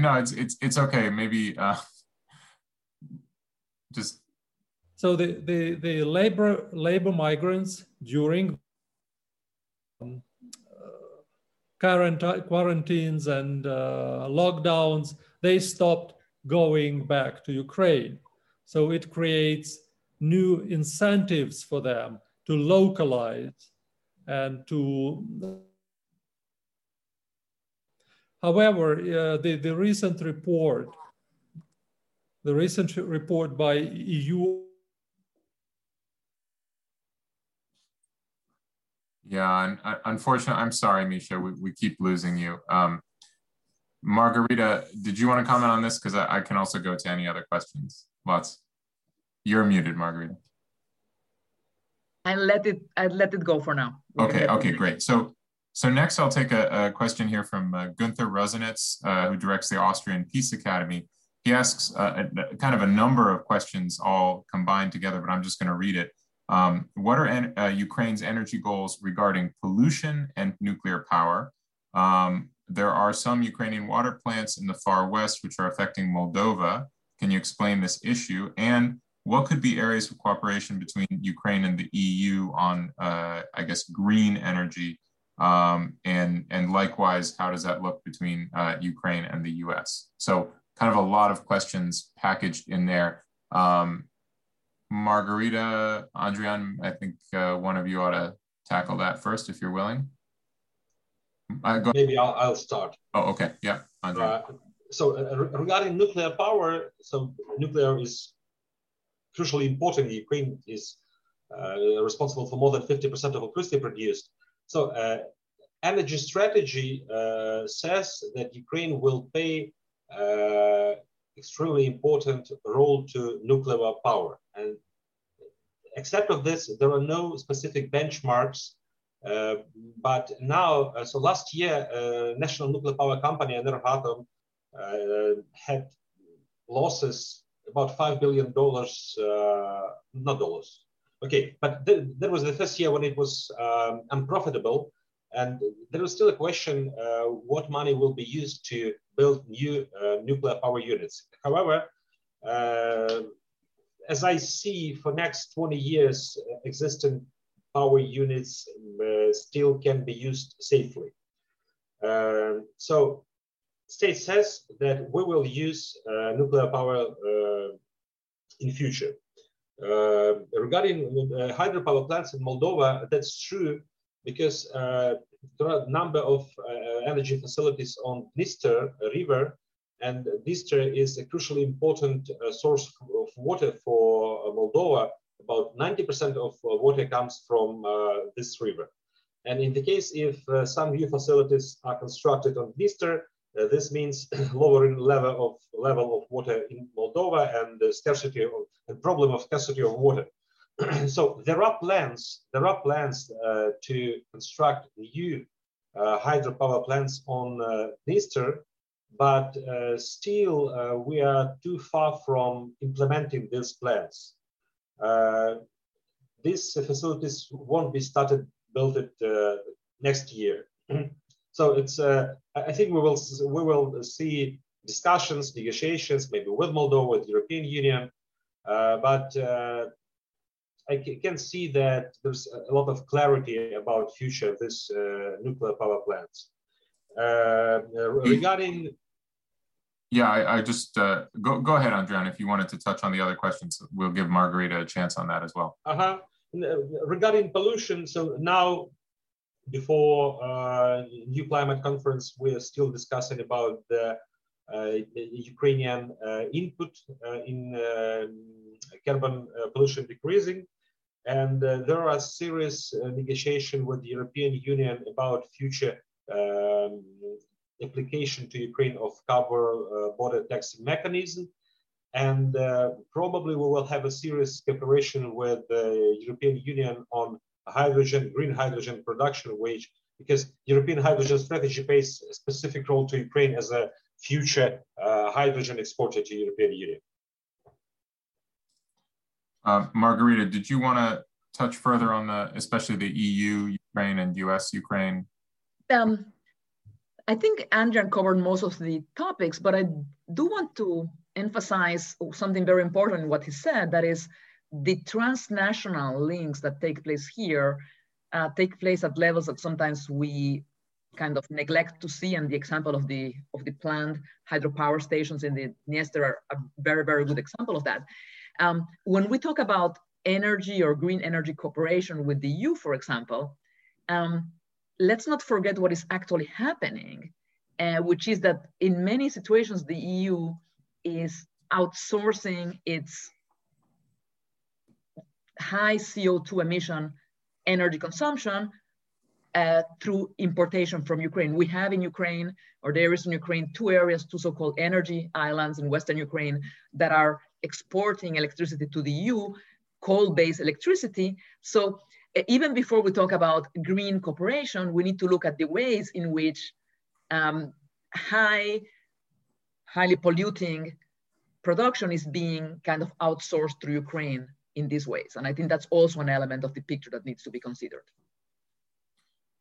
No, it's it's it's okay. Maybe uh, just. So the the the labor labor migrants during quarantines and uh, lockdowns, they stopped going back to Ukraine. So it creates new incentives for them to localize and to However, uh, the, the recent report, the recent report by EU. Yeah, and uh, unfortunately, I'm sorry, Misha, we, we keep losing you. Um, Margarita, did you want to comment on this? Because I, I, can also go to any other questions. Lots. You're muted, Margarita. I let it. I let it go for now. okay. Okay. Great. So so next I'll take a, a question here from uh, Gunther Rosenitz, uh, who directs the Austrian Peace Academy. He asks uh, a, kind of a number of questions all combined together, but I'm just gonna read it. Um, what are en uh, Ukraine's energy goals regarding pollution and nuclear power? Um, there are some Ukrainian water plants in the far west which are affecting Moldova. Can you explain this issue? And what could be areas of cooperation between Ukraine and the EU on, uh, I guess, green energy um, and, and likewise, how does that look between uh, Ukraine and the US? So kind of a lot of questions packaged in there. Um, Margarita, Andrian, I think uh, one of you ought to tackle that first if you're willing. Maybe I'll, I'll, start. Oh, okay. Yeah. Uh, so uh, regarding nuclear power, so nuclear is crucially important. Ukraine is uh, responsible for more than 50% of electricity produced. So uh, energy strategy uh, says that Ukraine will pay uh, extremely important role to nuclear power. And except of this, there are no specific benchmarks. Uh, but now, uh, so last year, uh, National Nuclear Power Company, Energoatom, had losses about $5 billion, not dollars, Okay, but th that was the first year when it was um, unprofitable, and there was still a question: uh, what money will be used to build new uh, nuclear power units? However, uh, as I see for next 20 years, uh, existing power units uh, still can be used safely. Um, so, state says that we will use uh, nuclear power in future. Uh, regarding uh, hydropower plants in Moldova, that's true because uh, there are a number of energy facilities on Dniester River, and Dniester is a crucially important source of water for Moldova. About 90% of water comes from this river. And in the case if uh, some new facilities are constructed on Dniester, uh, this means <clears throat> lowering level of level of water in Moldova and the scarcity of the problem of scarcity of water. <clears throat> so there are plans. There are plans uh, to construct new uh, hydropower plants on uh, Dniester, but uh, still uh, we are too far from implementing these plans. these facilities won't be started built it next year. <clears throat> So it's uh, I think we will we will see discussions, negotiations, maybe with Moldova, with European Union, uh, but uh, I can see that there's a lot of clarity about future of this uh, nuclear power plants. Uh, regarding yeah, I, I just uh, go go ahead, Andrian. If you wanted to touch on the other questions, we'll give Margarita a chance on that as well. Uh-huh. Uh, regarding pollution, so now before uh, new climate conference, we are still discussing about the, uh, Ukrainian uh, input uh, in um, carbon uh, pollution decreasing. And there are serious negotiation with the European Union about future um, application to Ukraine of carbon uh, border tax mechanism. And uh, probably we will have a serious cooperation with the European Union on hydrogen, green hydrogen production, which because European hydrogen strategy plays a specific role to Ukraine as a future uh, hydrogen exporter to European Union. Uh, Margarita, did you want to touch further on the, especially the EU, Ukraine, and US Ukraine? Um, I think Andrian covered most of the topics, but I do want to emphasize something very important in what he said, that is the transnational links that take place here uh, take place at levels that sometimes we kind of neglect to see. And the example of the, of the planned hydropower stations in the Dniester are a very, very good example of that. Um, when we talk about energy or green energy cooperation with the EU, for example, um, let's not forget what is actually happening, uh, which is that in many situations, the EU is outsourcing its high CO2 emission energy consumption uh, through importation from Ukraine. We have in Ukraine, or there is in Ukraine, two areas, two so-called energy islands in Western Ukraine that are exporting electricity to the EU, coal-based electricity. So even before we talk about green cooperation, we need to look at the ways in which um, high, highly polluting production is being kind of outsourced through Ukraine in these ways. And I think that's also an element of the picture that needs to be considered.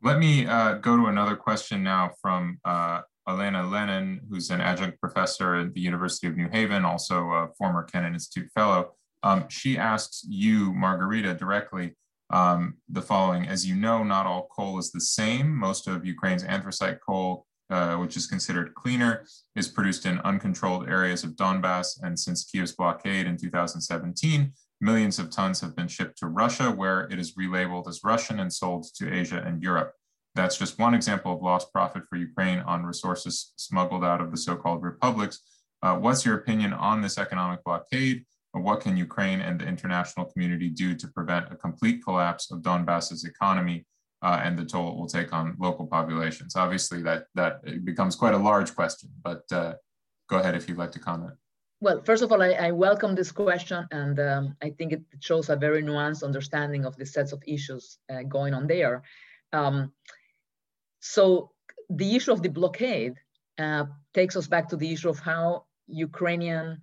Let me uh, go to another question now from uh, Elena Lenin, who's an adjunct professor at the University of New Haven, also a former Kennan Institute fellow. Um, she asks you, Margarita, directly, um, the following. As you know, not all coal is the same. Most of Ukraine's anthracite coal, uh, which is considered cleaner, is produced in uncontrolled areas of Donbass. And since Kiev's blockade in 2017, millions of tons have been shipped to Russia, where it is relabeled as Russian and sold to Asia and Europe. That's just one example of lost profit for Ukraine on resources smuggled out of the so called republics. Uh, what's your opinion on this economic blockade? What can Ukraine and the international community do to prevent a complete collapse of Donbass's economy uh, and the toll it will take on local populations? Obviously, that that becomes quite a large question, but uh, go ahead if you'd like to comment. Well, first of all, I, I welcome this question, and um, I think it shows a very nuanced understanding of the sets of issues uh, going on there. Um, so the issue of the blockade uh, takes us back to the issue of how Ukrainian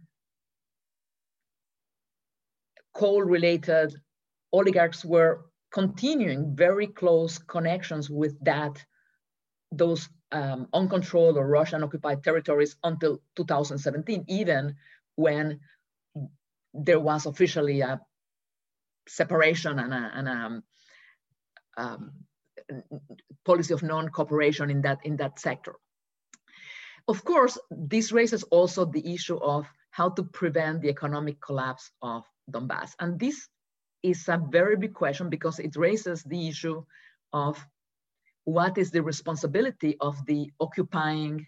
coal-related oligarchs were continuing very close connections with that those um, uncontrolled or Russian occupied territories until 2017, even when there was officially a separation and a, and a um, um policy of non-cooperation in that in that sector. Of course, this raises also the issue of how to prevent the economic collapse of Donbass. And this is a very big question because it raises the issue of what is the responsibility of the occupying,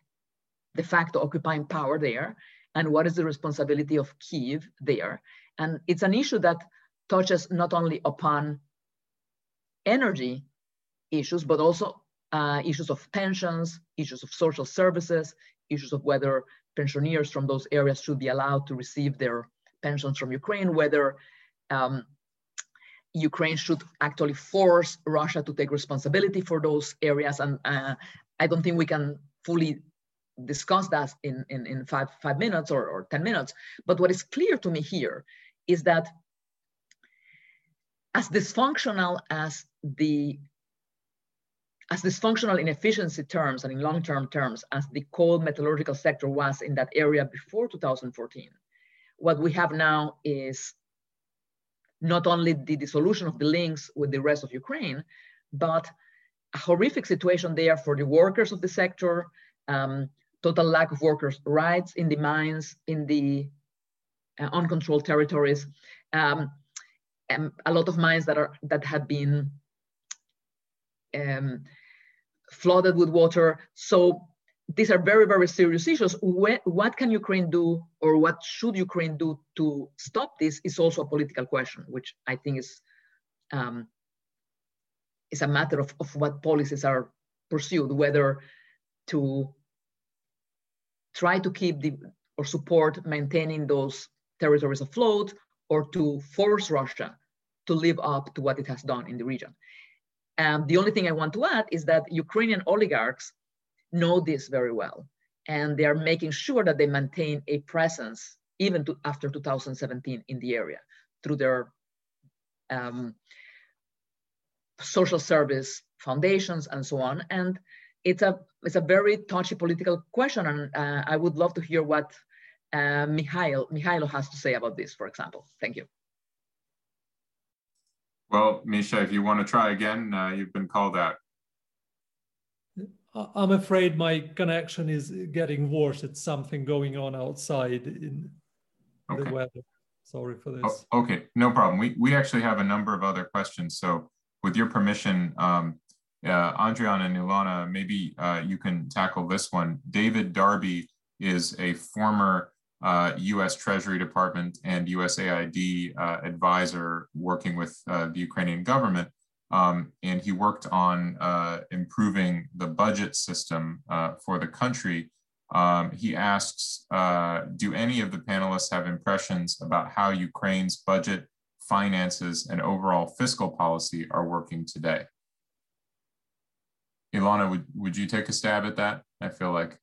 de facto occupying power there, and what is the responsibility of Kiev there. And it's an issue that touches not only upon energy issues, but also uh, issues of pensions, issues of social services, issues of whether pensioners from those areas should be allowed to receive their pensions from Ukraine, whether um, Ukraine should actually force Russia to take responsibility for those areas. And uh, I don't think we can fully discuss that in, in, in five, five minutes or, or 10 minutes. But what is clear to me here is that as dysfunctional as the as dysfunctional in efficiency terms and in long-term terms as the coal metallurgical sector was in that area before 2014, what we have now is not only the dissolution of the links with the rest of Ukraine, but a horrific situation there for the workers of the sector, um, total lack of workers' rights in the mines, in the uh, uncontrolled territories, um, and a lot of mines that are that had been um, flooded with water. So these are very, very serious issues. what can Ukraine do or what should Ukraine do to stop this is also a political question, which I think is, um, is a matter of, of what policies are pursued, whether to try to keep the or support maintaining those territories afloat or to force Russia to live up to what it has done in the region. And the only thing I want to add is that Ukrainian oligarchs know this very well. And they are making sure that they maintain a presence even to, after 2017 in the area through their um, social service foundations and so on. And it's a, it's a very touchy political question. And uh, I would love to hear what uh, Mikhail, Mykhailo has to say about this, for example. Thank you. Well, Misha, if you want to try again, uh, you've been called out. I'm afraid my connection is getting worse. It's something going on outside in okay. the weather. Sorry for this. Oh, okay, no problem. We, we actually have a number of other questions. So with your permission, um, uh, Andrian and Ilona, maybe uh, you can tackle this one. David Darby is a former uh, US Treasury Department and USAID uh, advisor working with uh, the Ukrainian government. Um, and he worked on uh, improving the budget system uh, for the country. Um, he asks, uh, do any of the panelists have impressions about how Ukraine's budget, finances, and overall fiscal policy are working today? Ilona, would, would you take a stab at that? I feel like.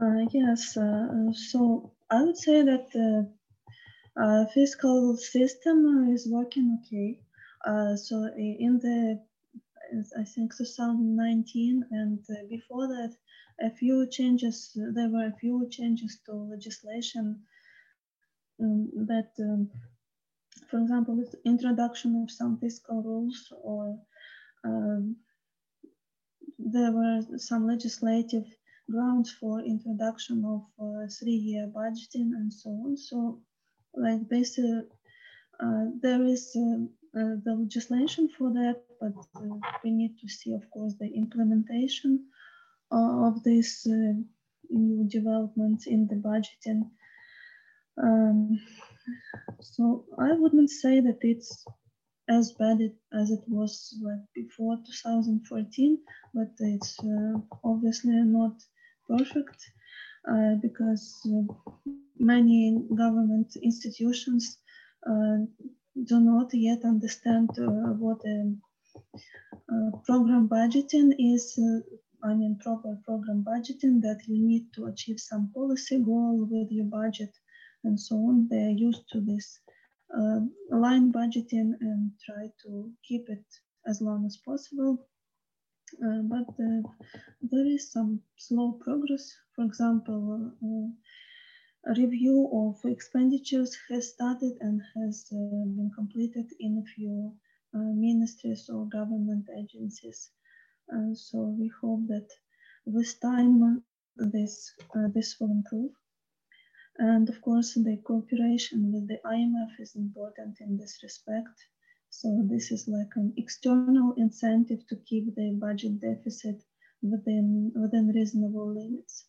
Uh, yes, uh, so I would say that the uh, fiscal system is working okay. Uh, so in the, I think 2019 and before that, a few changes, there were a few changes to legislation um, that, um, for example, introduction of some fiscal rules or um, there were some legislative grounds for introduction of uh, three-year budgeting and so on. So like basically uh, there is uh, uh, the legislation for that, but we need to see, of course, the implementation of this new developments in the budgeting. Um, so I wouldn't say that it's as bad it, as it was like before 2014, but it's uh, obviously not perfect because many government institutions uh, do not yet understand uh, what a program budgeting is I mean, proper program budgeting that you need to achieve some policy goal with your budget and so on. They are used to this uh, line budgeting and try to keep it as long as possible. Uh, but uh, there is some slow progress. For example, uh, a review of expenditures has started and has been completed in a few ministries or government agencies. so we hope that with time this this will improve. And of course, the cooperation with the IMF is important in this respect. So this is like an external incentive to keep the budget deficit within within reasonable limits.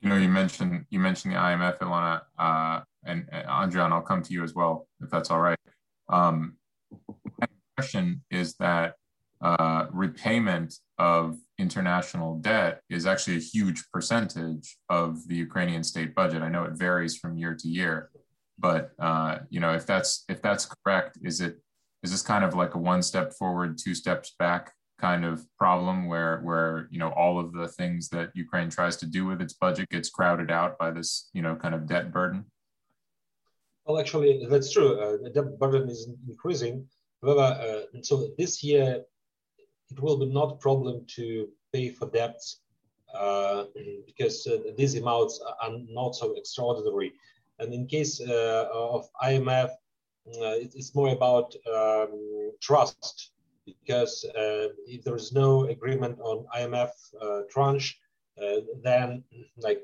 You know, you mentioned you mentioned the IMF, Ilona, uh, and, and Andrian, I'll come to you as well, if that's all right. Um, my question is that uh, repayment of international debt is actually a huge percentage of the Ukrainian state budget. I know it varies from year to year, but uh, you know, if that's if that's correct, is it is this kind of like a one step forward, two steps back kind of problem where where you know all of the things that Ukraine tries to do with its budget gets crowded out by this you know kind of debt burden? Well, actually, that's true. Uh, the debt burden is increasing. However, uh, so this year it will be not a problem to pay for debts uh, because uh, these amounts are not so extraordinary. And in case uh, of IMF, it's more about um, trust because uh, if there is no agreement on IMF uh, tranche, uh, then like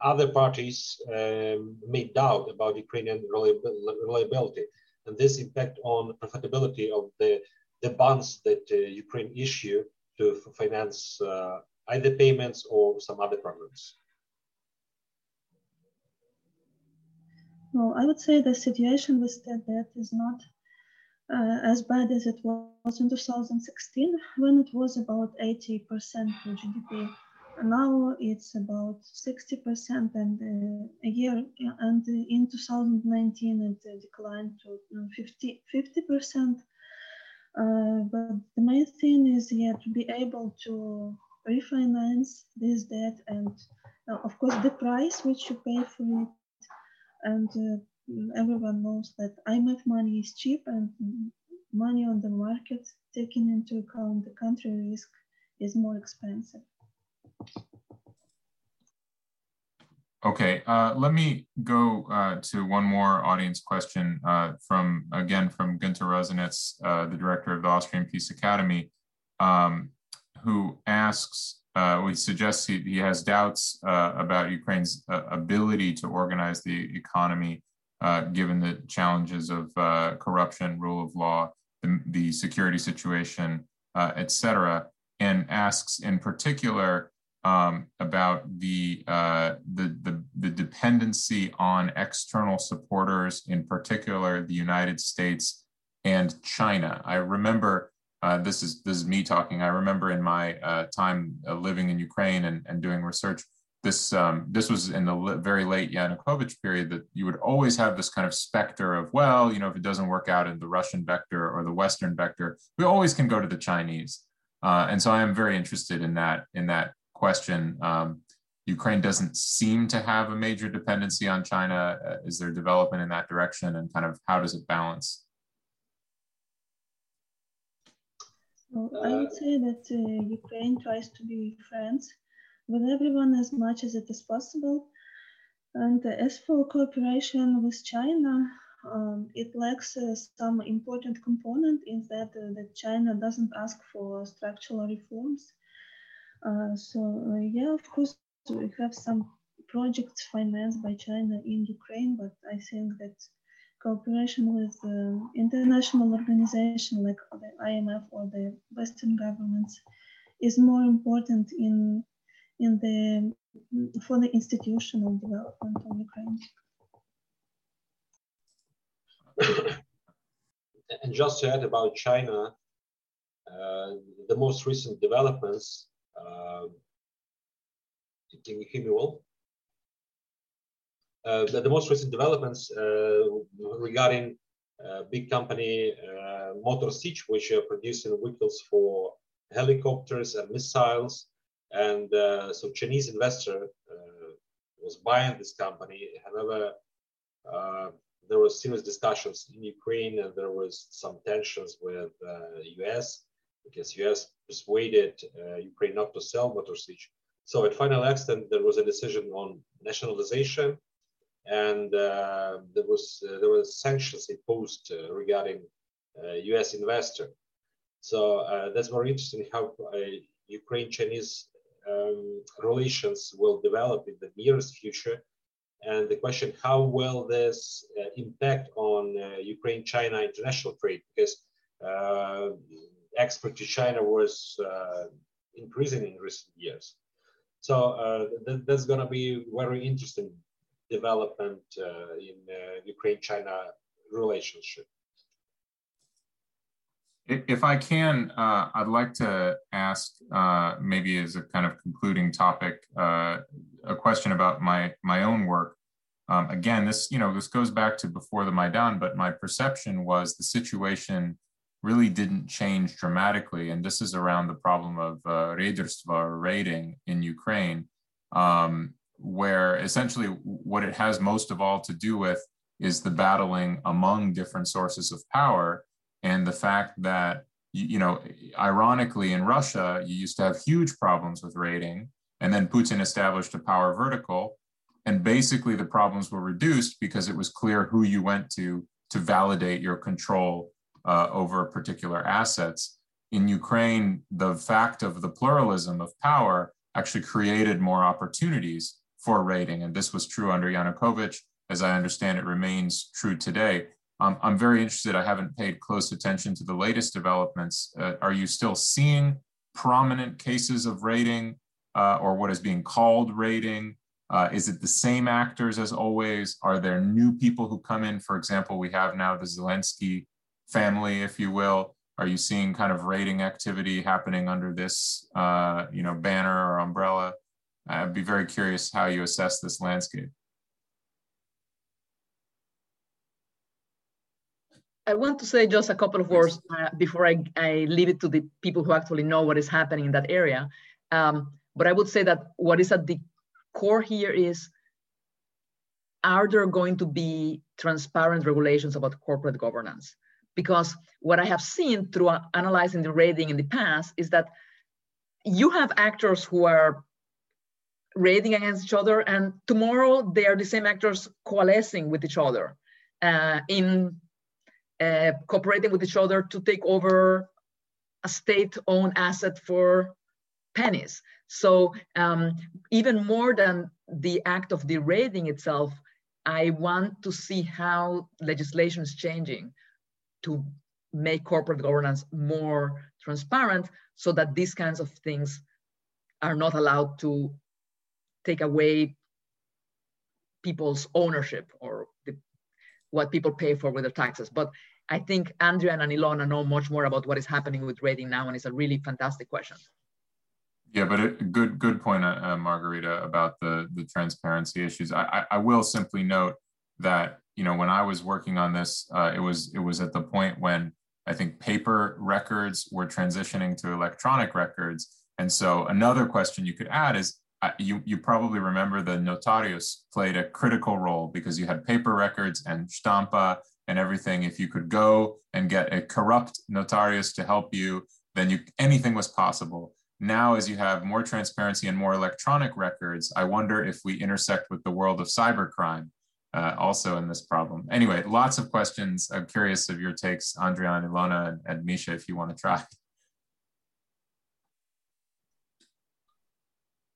other parties um, may doubt about Ukrainian reliability, and this impact on profitability of the the bonds that uh, Ukraine issue to finance uh, either payments or some other programs. Well, I would say the situation with state debt is not uh, as bad as it was in 2016 when it was about 80% to GDP. Now it's about 60% and uh, a year and in 2019 it declined to 50, 50%. Uh, but the main thing is yeah, to be able to refinance this debt and uh, of course the price which you pay for it and uh, everyone knows that IMF money is cheap and money on the market, taking into account the country risk, is more expensive. Okay, uh, let me go uh, to one more audience question uh, from, again, from Günter Rosenitz, uh, the director of the Austrian Peace Academy, um, who asks, uh, he suggests he, he has doubts uh, about Ukraine's ability to organize the economy given the challenges of corruption, rule of law, the, the security situation, et cetera, and asks in particular, um, about the, uh, the, the, the dependency on external supporters, in particular the United States and China. I remember uh, this is this is me talking. I remember in my uh, time uh, living in Ukraine and, and doing research. This um, this was in the very late Yanukovych period that you would always have this kind of specter of well, you know, if it doesn't work out in the Russian vector or the Western vector, we always can go to the Chinese. Uh, and so I am very interested in that in that question. Um, Ukraine doesn't seem to have a major dependency on China. Uh, is there development in that direction, and kind of how does it balance? Well, I would say that uh, Ukraine tries to be friends with everyone as much as it is possible. And uh, as for cooperation with China, um, it lacks uh, some important component in that, uh, that China doesn't ask for structural reforms. Uh, so uh, yeah, of course, we have some projects financed by China in Ukraine, but I think that cooperation with international organizations like the IMF or the Western governments is more important in in the for the institutional development of Ukraine. <coughs> and just to add about China, uh, the most recent developments uh, can you hear me well? Uh, the, the, most recent developments uh, regarding big company Motor Sich, which are producing vehicles for helicopters and missiles. And so Chinese investor was buying this company. However, there were serious discussions in Ukraine, and there was some tensions with uh, U.S. because U.S persuaded uh, Ukraine not to sell Motor Sich. So at final extent, there was a decision on nationalization, and uh, there was uh, there were sanctions imposed regarding U.S. investor. So that's very interesting how Ukraine-Chinese um, relations will develop in the nearest future. And the question, how will this uh, impact on uh, Ukraine-China international trade? Because uh, export to China was uh, increasing in recent years. So uh, th that's going to be very interesting development uh, in Ukraine-China relationship. If I can, uh, I'd like to ask, uh, maybe as a kind of concluding topic, uh, a question about my my own work. Um, again, this you know this goes back to before the Maidan, but my perception was the situation really didn't change dramatically. And this is around the problem of uh, or raiding in Ukraine, um, where essentially what it has most of all to do with is the battling among different sources of power and the fact that you know ironically in russia you used to have huge problems with raiding and then putin established a power vertical and basically the problems were reduced because it was clear who you went to to validate your control uh, over particular assets. In Ukraine, the fact of the pluralism of power actually created more opportunities for raiding. And this was true under Yanukovych. As I understand it, remains true today. Um, I'm very interested. I haven't paid close attention to the latest developments. Uh, are you still seeing prominent cases of raiding uh, or what is being called raiding? Uh, is it the same actors as always? Are there new people who come in? For example, we have now the Zelensky family, if you will. Are you seeing kind of raiding activity happening under this, uh, you know, banner or umbrella? I'd be very curious how you assess this landscape. I want to say just a couple of words uh, before I, I leave it to the people who actually know what is happening in that area. Um, but I would say that what is at the core here is, are there going to be transparent regulations about corporate governance? Because what I have seen through analyzing the raiding in the past is that you have actors who are raiding against each other, and tomorrow they are the same actors coalescing with each other uh, in uh, cooperating with each other to take over a state-owned asset for pennies. So um, even more than the act of derating itself, I want to see how legislation is changing to make corporate governance more transparent so that these kinds of things are not allowed to take away people's ownership or the, what people pay for with their taxes. But I think Andrian and Ilona know much more about what is happening with raiding now, and it's a really fantastic question. Yeah, but a good good point, uh, uh, Margarita, about the the transparency issues. I, I, will simply note that you know when I was working on this, uh, it was it was at the point when I think paper records were transitioning to electronic records, and so another question you could add is you you probably remember the notarius played a critical role because you had paper records and stampa and everything. If you could go and get a corrupt notarius to help you, then you anything was possible now as you have more transparency and more electronic records, I wonder if we intersect with the world of cybercrime uh, also in this problem. Anyway, lots of questions. I'm curious of your takes, Andrian and Ilona and, and Misha, if you want to try.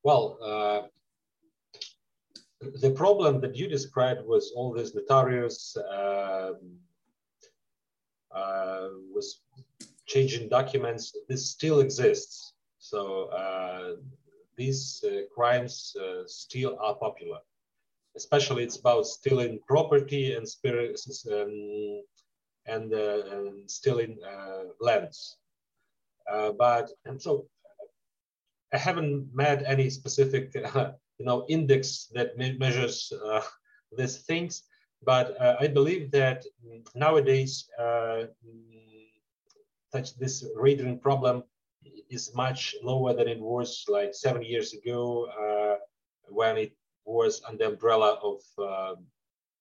Well, uh, the problem that you described was all these notarius uh, uh, was changing documents. This still exists. So uh, these uh, crimes uh, still are popular. Especially it's about stealing property and spirits um, and, and, stealing lands. but and so I haven't met any specific, <laughs> you know, index that me measures uh, these things. But uh, I believe that nowadays, uh, such this raiding problem is much lower than it was like seven years ago uh, when it was under umbrella of uh,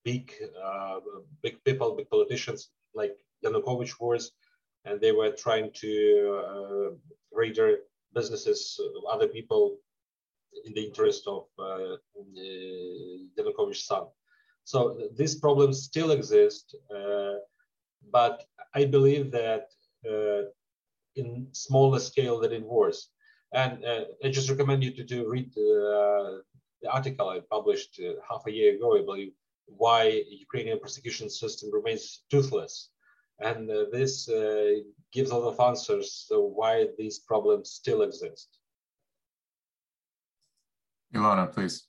big, uh, big people, big politicians like Yanukovych was, and they were trying to uh, raider businesses, other people in the interest of uh, Yanukovych's son. So these problems still exist, uh, but I believe that uh, in smaller scale than in wars. And uh, I just recommend you to, to read uh, the article I published uh, half a year ago, I believe, why Ukrainian prosecution system remains toothless. And uh, this uh, gives a lot of answers to why these problems still exist. Ilona, please.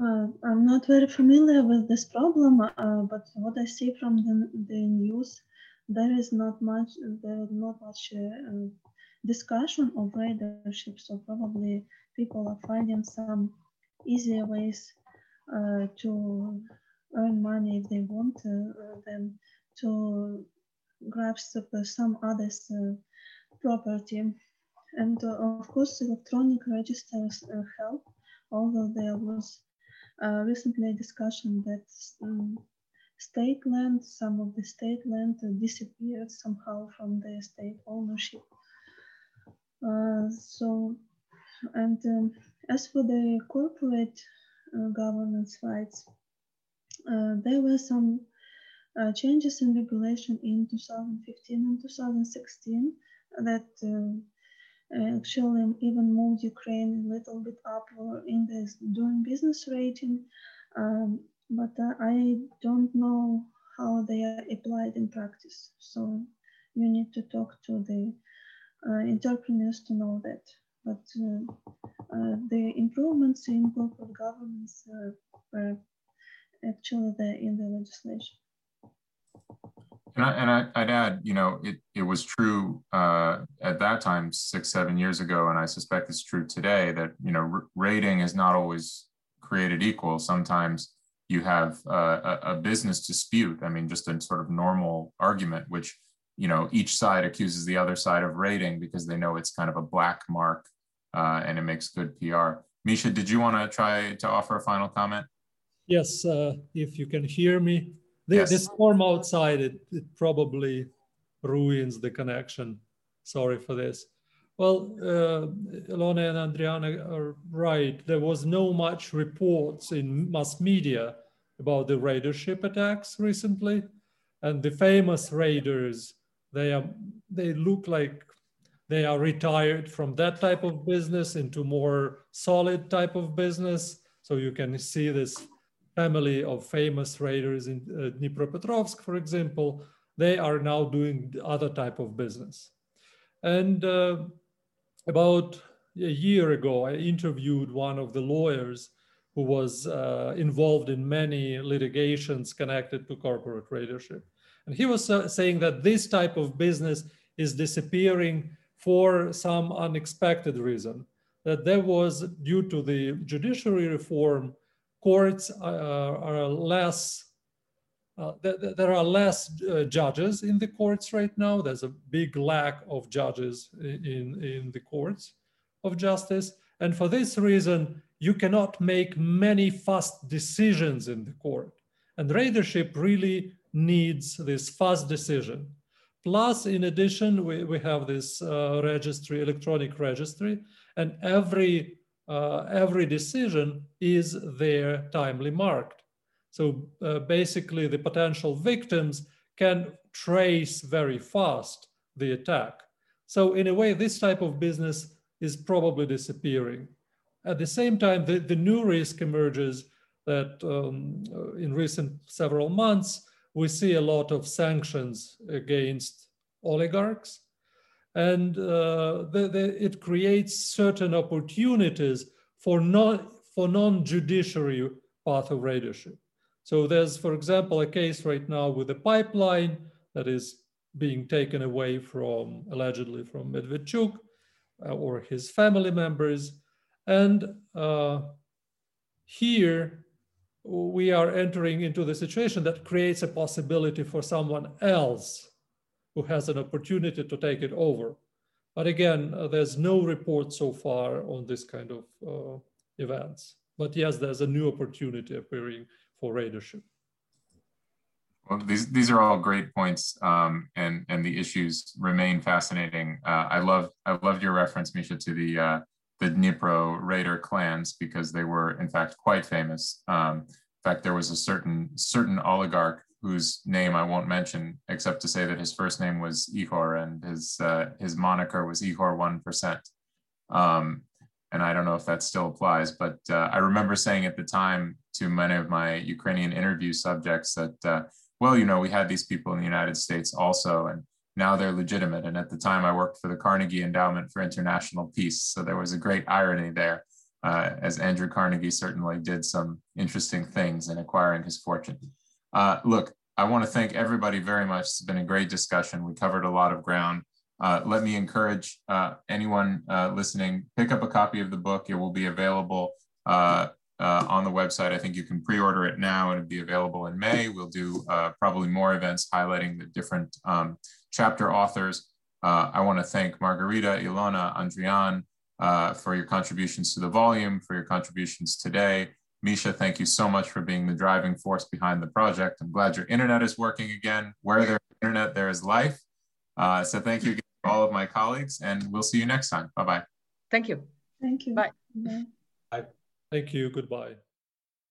Uh, I'm not very familiar with this problem, uh, but what I see from the, the news there is not much there is not much uh, discussion of leadership so probably people are finding some easier ways uh, to earn money if they want uh, than to grasp some others uh, property and uh, of course electronic registers uh, help although there was recently a discussion that um, state land, some of the state land disappeared somehow from the state ownership. Uh, so, and um, as for the corporate uh, governance rights, uh, there were some uh, changes in regulation in 2015 and 2016 that uh, actually even moved Ukraine a little bit up in the doing business rating. Um, but uh, I don't know how they are applied in practice. So you need to talk to the uh, entrepreneurs to know that. But uh, uh, the improvements in corporate governance were actually there in the legislation. And, I, would add, you know, it, it was true uh, at that time, six, seven years ago, and I suspect it's true today that, you know, raiding is not always created equal. Sometimes you have uh, a, a, business dispute. I mean, just a sort of normal argument, which, you know, each side accuses the other side of raiding because they know it's kind of a black mark uh, and it makes good PR. Misha, did you want to try to offer a final comment? Yes, uh, if you can hear me. The, yes. This storm outside, it, it probably ruins the connection. Sorry for this. Well, uh, Ilona and Andriana are right. There was no much reports in mass media about the raidership attacks recently. And the famous raiders, they, are, they look like they are retired from that type of business into more solid type of business. So you can see this family of famous raiders in uh, Dnipropetrovsk, for example, they are now doing other type of business. And uh, about a year ago, I interviewed one of the lawyers who was uh, involved in many litigations connected to corporate raidership. And he was uh, saying that this type of business is disappearing for some unexpected reason, that there was, due to the judiciary reform, courts are, are less, uh, th there are less uh, judges in the courts right now. There's a big lack of judges in, in the courts of justice. And for this reason, you cannot make many fast decisions in the court. And raidership really needs this fast decision. Plus, in addition, we, we have this uh, registry, electronic registry, and every uh, every decision is there timely marked. So uh, basically the potential victims can trace very fast the attack. So in a way, this type of business is probably disappearing. At the same time, the, the new risk emerges that um, in recent several months, we see a lot of sanctions against oligarchs and uh, the, the, it creates certain opportunities for non for non-judiciary path of raidership. So there's, for example, a case right now with a pipeline that is being taken away from allegedly from Medvedchuk uh, or his family members, and uh, here we are entering into the situation that creates a possibility for someone else who has an opportunity to take it over. But again, uh, there's no report so far on this kind of uh, events. But yes, there's a new opportunity appearing for raidership. Well, these these are all great points, um, and and the issues remain fascinating. Uh, I love I loved your reference, Misha, to the uh, the Dnipro raider clans because they were in fact quite famous. Um, in fact, there was a certain certain oligarch whose name I won't mention, except to say that his first name was Ihor and his uh, his moniker was Ihor One Percent. Um, and I don't know if that still applies, but uh, I remember saying at the time to many of my Ukrainian interview subjects that, uh, well, you know, we had these people in the United States also, and now they're legitimate. And at the time, I worked for the Carnegie Endowment for International Peace, so there was a great irony there. Uh, as Andrew Carnegie certainly did some interesting things in acquiring his fortune. Uh, look, I want to thank everybody very much. It's been a great discussion. We covered a lot of ground. Uh, let me encourage uh, anyone uh, listening, pick up a copy of the book. It will be available uh, uh, on the website. I think you can pre-order it now and it'll be available in May. We'll do probably more events highlighting the different um, chapter authors. I want to thank Margarita, Ilona, Andrian for your contributions to the volume, for your contributions today. Misha, thank you so much for being the driving force behind the project. I'm glad your internet is working again. Where there's internet, there is life. Uh, so thank you again to all of my colleagues, and we'll see you next time. Bye-bye. Thank you. Thank you. Bye. Bye. Thank you. Goodbye.